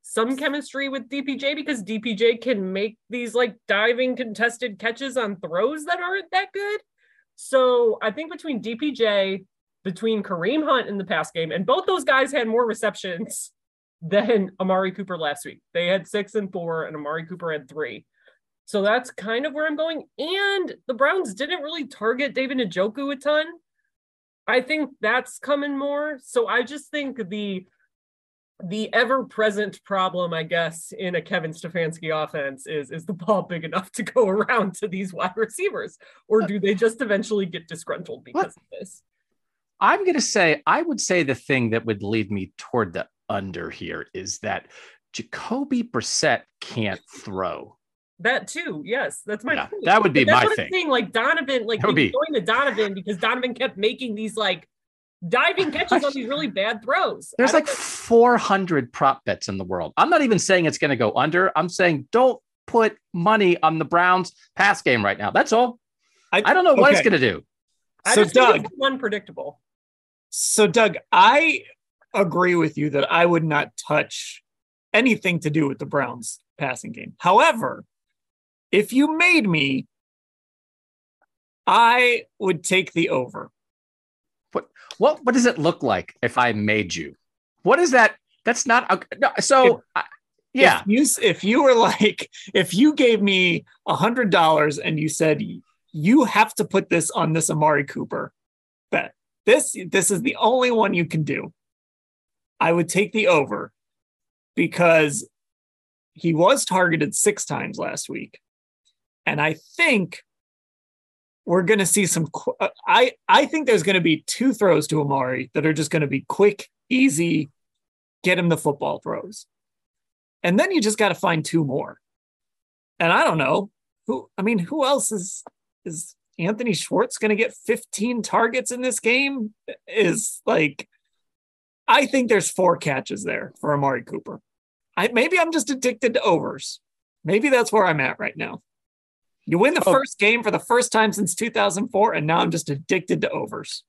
some chemistry with DPJ because DPJ can make these like diving contested catches on throws that aren't that good. So I think between DPJ, between Kareem Hunt in the pass game, and both those guys had more receptions than Amari Cooper last week. They had six and four, and Amari Cooper had three. So that's kind of where I'm going. And the Browns didn't really target David Njoku a ton. I think that's coming more. So I just think the the ever-present problem, I guess, in a Kevin Stefanski offense is is the ball big enough to go around to these wide receivers, or do they just eventually get disgruntled because of this? I'm going to say, I would say the thing that would lead me toward the under here is that Jacoby Brissett can't throw. That too, yes, that's my. Yeah, that would be that's my what I'm thing. Like Donovan, like That would he be- going to Donovan because Donovan kept making these like diving catches on these really bad throws. There's I don't like 400 prop bets in the world. I'm not even saying it's going to go under. I'm saying don't put money on the Browns pass game right now. That's all. I I don't know what it's going to do. I So just think Doug, it's unpredictable. So, Doug, I agree with you that I would not touch anything to do with the Browns passing game. However, if you made me, I would take the over. What what what does it look like if I made you? What is that? That's not okay, no, so. I- yeah, If you, if you were like, if you gave me a hundred dollars and you said you have to put this on this Amari Cooper bet, this this is the only one you can do. I would take the over because he was targeted six times last week, and I think we're going to see some. uh, I I think there's going to be two throws to Amari that are just going to be quick, easy, get him the football throws and then you just got to find two more. And I don't know who. I mean, who else is is Anthony Schwartz going to get 15 targets in this game? Is like, I think there's four catches there for Amari Cooper. I maybe I'm just addicted to overs. Maybe that's where I'm at right now. You win the Oh. first game for the first time since 2004, and now I'm just addicted to overs.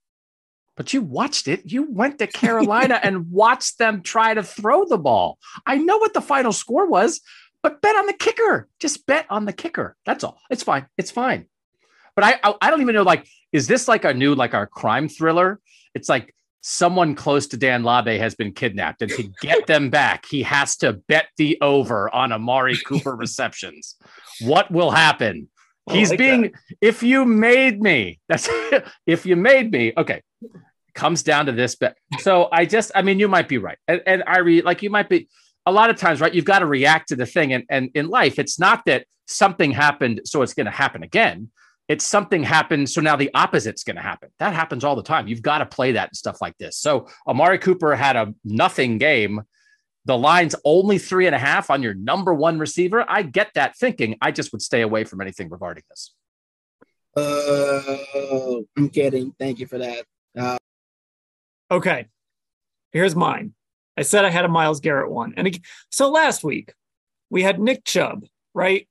but you watched it. You went to Carolina and watched them try to throw the ball. I know what the final score was, but bet on the kicker. Just bet on the kicker. That's all. It's fine. It's fine. But I, I, I don't even know. Like, is this like a new like our crime thriller? It's like someone close to Dan Labbe has been kidnapped, and to get them back, he has to bet the over on Amari Cooper receptions. What will happen? I He's like being. If you made me, that's if you made me. Okay, comes down to this bet. So I just, I mean, you might be right, and, and I read like you might be. a lot of times, right, you've got to react to the thing. And, and in life, it's not that something happened, so it's going to happen again. It's something happened, so now the opposite's going to happen. That happens all the time. You've got to play that and stuff like this. So Amari Cooper had a nothing game. The line's only three and a half on your number one receiver. I get that thinking. I just would stay away from anything regarding this. Uh, I'm kidding. Thank you for that. Uh, Okay. Here's mine. I said I had a Myles Garrett one. And ag- so last week we had Nick Chubb, right?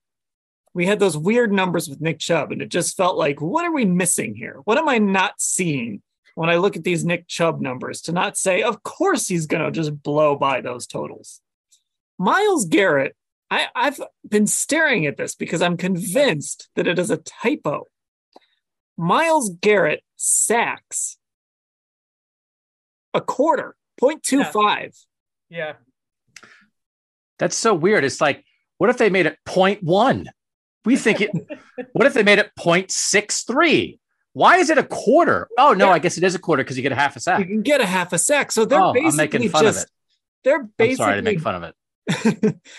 We had those weird numbers with Nick Chubb, and it just felt like, what are we missing here? What am I not seeing when I look at these Nick Chubb numbers to not say, of course he's going to just blow by those totals? Myles Garrett, I, I've been staring at this because I'm convinced that it is a typo. Myles Garrett sacks a quarter, 0.25. Yeah. That's so weird. It's like, what if they made it 0.1? We think it, what if they made it 0.63? Why is it a quarter? Oh, no, Yeah. I guess it is a quarter because you get a half a sack. You can get a half a sack. So they're Oh, I'm basically making fun of just it. they're I'm basically sorry to make fun of it.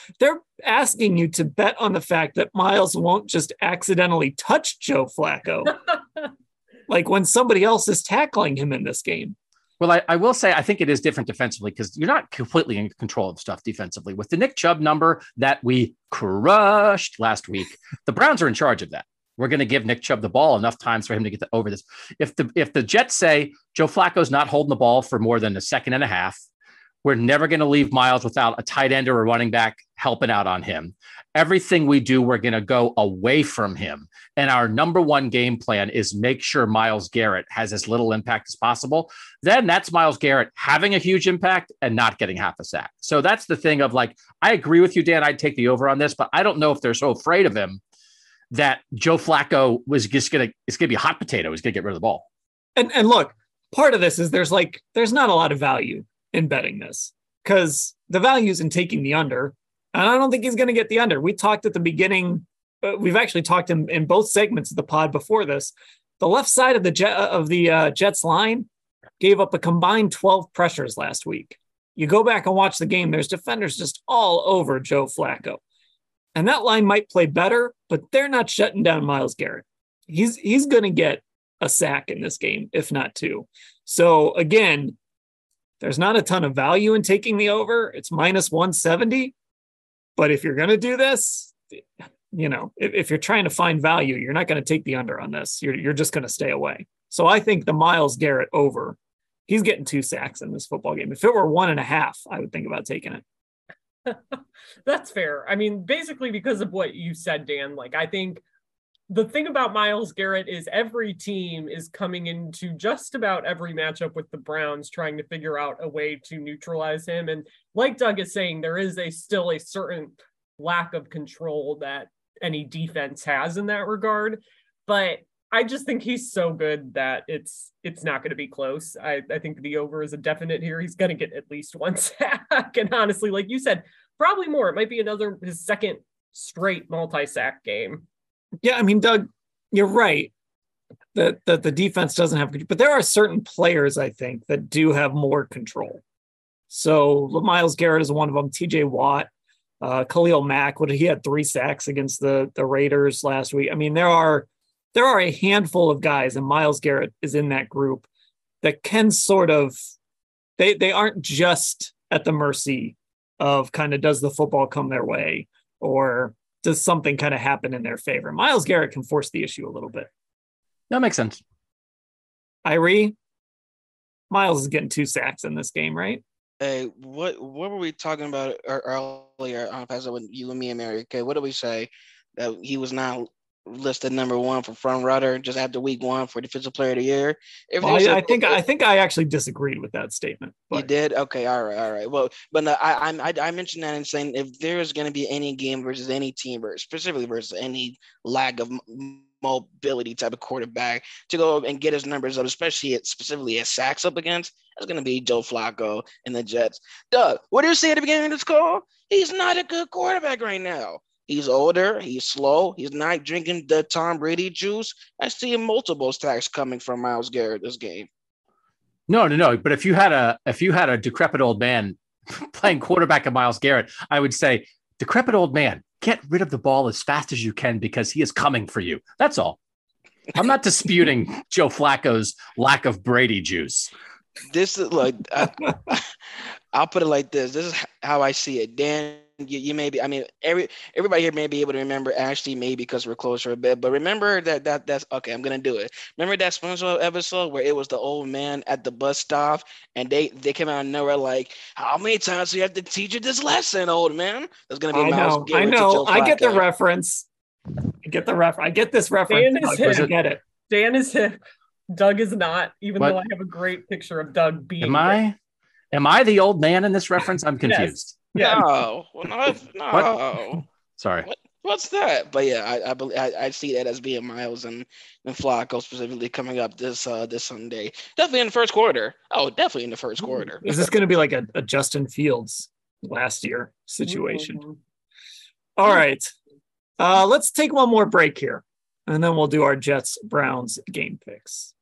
they're asking you to bet on the fact that Myles won't just accidentally touch Joe Flacco. like when somebody else is tackling him in this game. Well, I, I will say I think it is different defensively because you're not completely in control of stuff defensively. With the Nick Chubb number that we crushed last week, the Browns are in charge of that. We're going to give Nick Chubb the ball enough times for him to get the, over this. If the if the Jets say Joe Flacco's not holding the ball for more than a second and a half, we're never going to leave Myles without a tight end or a running back helping out on him. Everything we do, we're going to go away from him. And our number one game plan is make sure Myles Garrett has as little impact as possible. Then that's Myles Garrett having a huge impact and not getting half a sack. So that's the thing of like, I agree with you, Dan. I'd take the over on this, but I don't know if they're so afraid of him that Joe Flacco was just going to, it's going to be a hot potato. He's going to get rid of the ball. And and look, part of this is there's like there's not a lot of value in betting this because the value is in taking the under. And I don't think he's going to get the under. We talked at the beginning. Uh, we've actually talked in, in both segments of the pod before this. The left side of the jet of the uh, Jets line gave up a combined 12 pressures last week. You go back and watch the game. There's defenders just all over Joe Flacco, and that line might play better, but they're not shutting down Myles Garrett. He's he's going to get a sack in this game, if not two. So again, there's not a ton of value in taking the over. It's minus 170. But if you're going to do this, you know, if, if you're trying to find value, you're not going to take the under on this. You're, you're just going to stay away. So I think the Myles Garrett over, he's getting two sacks in this football game. If it were one and a half, I would think about taking it. That's fair. I mean, basically because of what you said, Dan, like I think the thing about Myles Garrett is every team is coming into just about every matchup with the Browns trying to figure out a way to neutralize him. And like Doug is saying, there is a still a certain lack of control that any defense has in that regard. But I just think he's so good that it's it's not going to be close. I, I think the over is a definite here. He's going to get at least one sack. And honestly, like you said, probably more. It might be another his second straight multi-sack game. Yeah, I mean, Doug, you're right that that the defense doesn't have, but there are certain players I think that do have more control. So Myles Garrett is one of them. T.J. Watt, uh, Khalil Mack, what he had three sacks against the the Raiders last week. I mean, there are there are a handful of guys, and Myles Garrett is in that group that can sort of they they aren't just at the mercy of kind of does the football come their way or does something kind of happen in their favor. Myles Garrett can force the issue a little bit. That makes sense. Irie, Myles is getting two sacks in this game, right? Hey, what what were we talking about earlier on Pastor with you and me and Mary? Okay, what did we say? That he was not listed number one for front runner just after week one for defensive player of the year. Well, I, a- I think I think I actually disagreed with that statement. You did? Okay, all right, all right. Well, but no, I, I I mentioned that in saying if there is going to be any game versus any team, or specifically versus any lack of mobility type of quarterback to go and get his numbers up, especially at specifically at sacks up against, that's going to be Joe Flacco and the Jets. Doug, what do you say at the beginning of this call? He's not a good quarterback right now. He's older. He's slow. He's not drinking the Tom Brady juice. I see multiple stacks coming from Myles Garrett this game. No, no, no. But if you had a if you had a decrepit old man playing quarterback of Myles Garrett, I would say, decrepit old man, get rid of the ball as fast as you can because he is coming for you. That's all. I'm not disputing Joe Flacco's lack of Brady juice. This is like I, I'll put it like this. This is how I see it. Dan, you, you may be. I mean, every everybody here may be able to remember Ashley, maybe because we're closer a bit. But remember that that that's okay. I'm gonna do it. Remember that SpongeBob episode where it was the old man at the bus stop, and they they came out of nowhere like, "How many times do you have to teach you this lesson, old man?" That's gonna be. I know. I know. I get the Flacco. reference. I get the ref. I get this reference. Dan is Doug, I get it. Dan is hip. Doug is not, even What? though I have a great picture of Doug being. Am I? Am I the old man in this reference? I'm Yes. Confused. Yeah. No, well, no, no. Sorry. What? What's that? But yeah, I I, bel- I I see that as being Myles and, and Flacco specifically coming up this uh this Sunday. Definitely in the first quarter. Oh, definitely in the first quarter. Is this going to be like a, a Justin Fields last year situation? Mhm. All right. Uh, let's take one more break here, and then we'll do our Jets Browns game picks.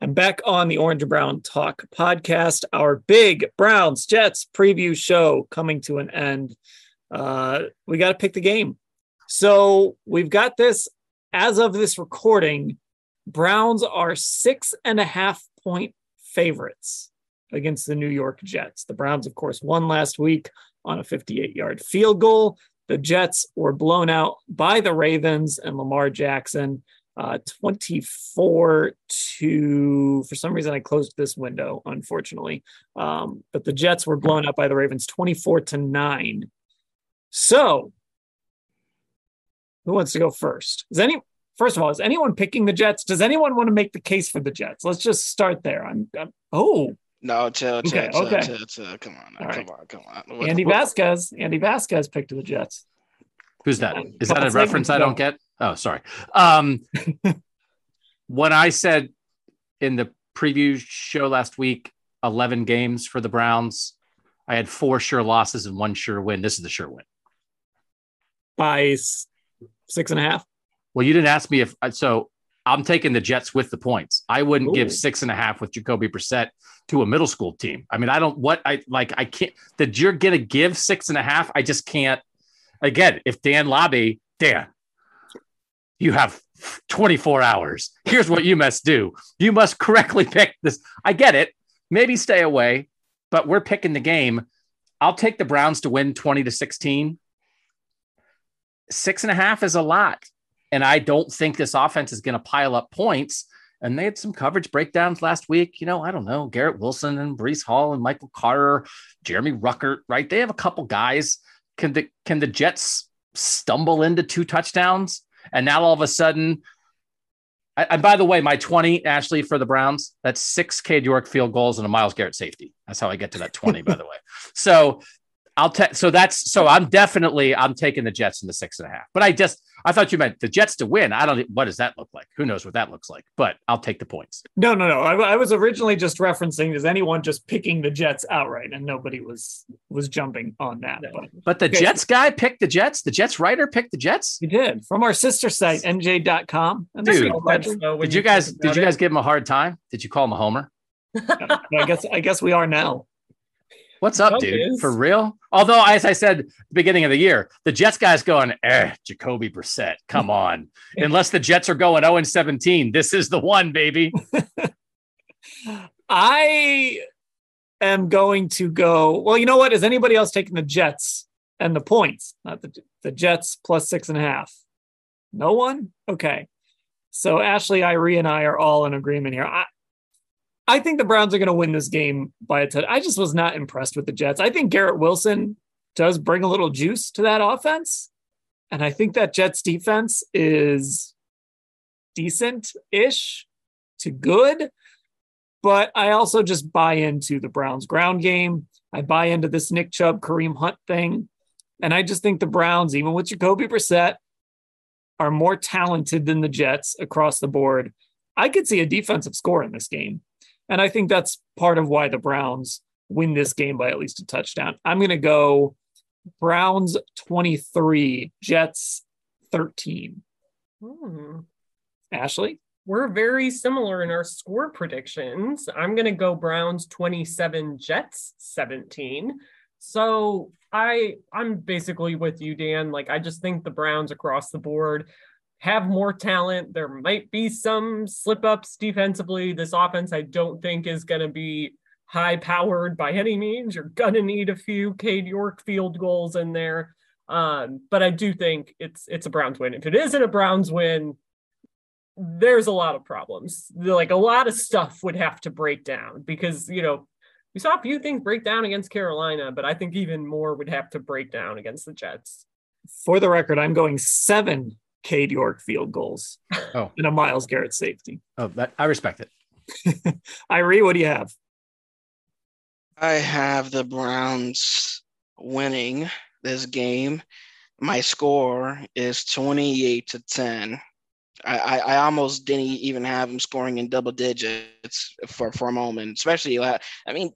And back on the Orange and Brown Talk podcast, our big Browns Jets preview show coming to an end. Uh, we got to pick the game. So we've got this as of this recording. Browns are six and a half point favorites against the New York Jets. The Browns, of course, won last week on a 58 yard field goal. The Jets were blown out by the Ravens and Lamar Jackson, uh, 24 to, for some reason, I closed this window, unfortunately. Um, but the Jets were blown up by the Ravens 24 to 9. So, who wants to go first? Is any, first of all, is anyone picking the Jets? Does anyone want to make the case for the Jets? Let's just start there. I'm, I'm oh, No, chill, chill, Okay, chill, okay. chill, chill. Come on, now, All come right. on, come on. What- Andy Vasquez. Andy Vasquez picked the Jets. Who's that? Is that a reference I don't get? Oh, sorry. Um, when I said in the preview show last week, 11 games for the Browns, I had four sure losses and one sure win. This is the sure win. by six and a half. Well, you didn't ask me if so. I'm taking the Jets with the points. I wouldn't Ooh. give six and a half with Jacoby Brissett to a middle school team. I mean, I don't what I like. I can't that you're gonna give six and a half. I just can't. Again, if Dan Labbe, Dan, you have 24 hours. Here's what you must do. You must correctly pick this. I get it. Maybe stay away, but we're picking the game. I'll take the Browns to win 20 to 16. Six and a half is a lot. And I don't think this offense is going to pile up points. And they had some coverage breakdowns last week. You know, I don't know, Garrett Wilson and Breece Hall and Michael Carter, Jeremy Ruckert, right? They have a couple guys. Can the can the Jets stumble into two touchdowns? And now all of a sudden, and by the way, my 20, Ashley, for the Browns, that's six Cade York field goals and a Myles Garrett safety. That's how I get to that 20, by the way. So I'll take so that's so I'm definitely I'm taking the Jets in the six and a half. But I just I thought you meant the Jets to win. I don't what does that look like? Who knows what that looks like? But I'll take the points. No, no, no. I, I was originally just referencing is anyone just picking the Jets outright, and nobody was was jumping on that. No. But But the Okay. Jets guy picked the Jets. The Jets writer picked the Jets. we did from our sister site NJ.com. And Dude. So much Did you guys did about you it. guys give him a hard time? Did you call him a homer? I guess I guess we are now. What's up, dude? For real? Although, as I said, the beginning of the year, the Jets guys going, eh, Jacoby Brissett, come on. Unless the Jets are going 0 and 17, this is the one, baby. I am going to go. Well, you know what? Is anybody else taking the Jets and the points? Not the the Jets plus six and a half. No one. Okay. So Ashley, Irie, and I are all in agreement here. I, I think the Browns are going to win this game by a touch. I just was not impressed with the Jets. I think Garrett Wilson does bring a little juice to that offense, and I think that Jets defense is decent-ish to good but I also just buy into the Browns ground game. I buy into this Nick Chubb, Kareem Hunt thing. And I just think the Browns, even with Jacoby Brissett, are more talented than the Jets across the board. I could see a defensive score in this game. And I think that's part of why the Browns win this game by at least a touchdown. I'm going to go Browns 23, Jets 13. Hmm. Ashley? we're very similar in our score predictions. I'm going to go Browns 27, Jets 17. So I I'm basically with you Dan. Like I just think the Browns across the board have more talent. There might be some slip ups defensively. This offense I don't think is going to be high powered by any means. You're going to need a few Cade York field goals in there. Um, but I do think it's it's a Browns win. If it isn't a Browns win, there's a lot of problems. Like a lot of stuff would have to break down because you know we saw a few things break down against Carolina, but I think even more would have to break down against the Jets. For the record, I'm going seven Cade York field goals Oh. and a Myles Garrett safety. Oh, that I respect it. Irie, what do you have? I have the Browns winning this game. My score is 28 to 10. I, I, I almost didn't even have them scoring in double digits for, for a moment, especially uh, I mean,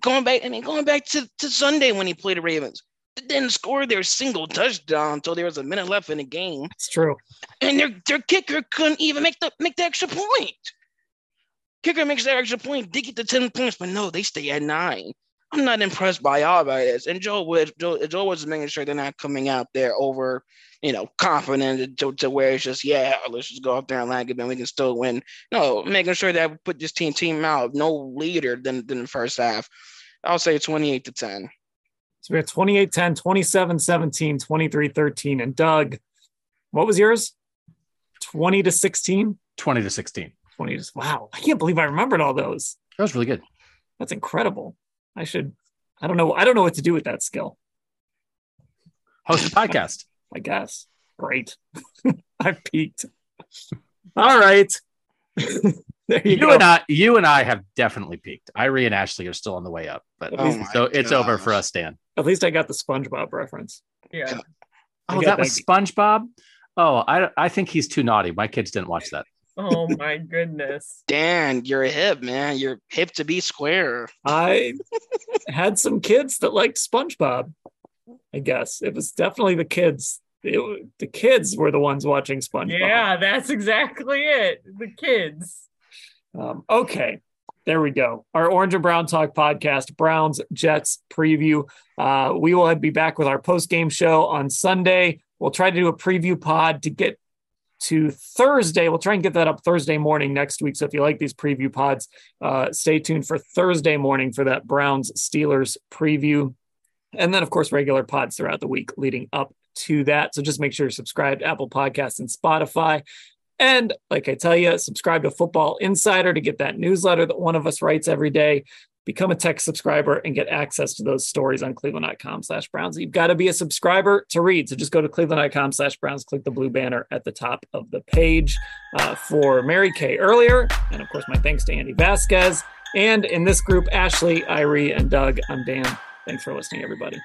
going back, I mean, going back to, to Sunday when he played the Ravens. Didn't score their single touchdown until there was a minute left in the game. It's true. And their their kicker couldn't even make the make the extra point. Kicker makes that extra point, they get the 10 points, but no, they stay at nine. I'm not impressed by all by this. And Joe was Joe, Joe is making sure they're not coming out there over, you know, confident to, to where it's just, yeah, let's just go out there and lag it and we can still win. No, making sure that we put this team team out no leader than, than the first half. I'll say 28 to 10. So we have 28 10, 27 17, 23 13. And Doug, what was yours? 20 to 16? 20 to 16. 20 to wow. I can't believe I remembered all those. That was really good. That's incredible. I should I don't know. I don't know what to do with that skill. Host a podcast. I guess. Great. I've peaked. All right. there you, You go. and I, you and I have definitely peaked. Irie and Ashley are still on the way up, but Oh my so it's over for us, Dan. At least I got the SpongeBob reference. Yeah. Oh, that was that. SpongeBob. Oh, I I think he's too naughty. My kids didn't watch that. Oh my goodness. Dan, you're hip, man. You're hip to be square. I had some kids that liked SpongeBob. I guess it was definitely the kids. It, the kids were the ones watching SpongeBob. Yeah, that's exactly it. The kids. Um, okay, there we go. Our Orange and Brown Talk podcast, Browns Jets preview. Uh, we will be back with our post game show on Sunday. We'll try to do a preview pod to get to Thursday. We'll try and get that up Thursday morning next week. So if you like these preview pods, uh, stay tuned for Thursday morning for that Browns Steelers preview. And then, of course, regular pods throughout the week leading up to that. So just make sure you're subscribed to Apple Podcasts and Spotify. And like I tell you, subscribe to Football Insider to get that newsletter that one of us writes every day. Become a tech subscriber and get access to those stories on cleveland.com slash Browns. You've got to be a subscriber to read. So just go to cleveland.com slash Browns, click the blue banner at the top of the page uh, for Mary Kay earlier. And of course, my thanks to Andy Vasquez. And in this group, Ashley, Irie, and Doug. I'm Dan. Thanks for listening, everybody.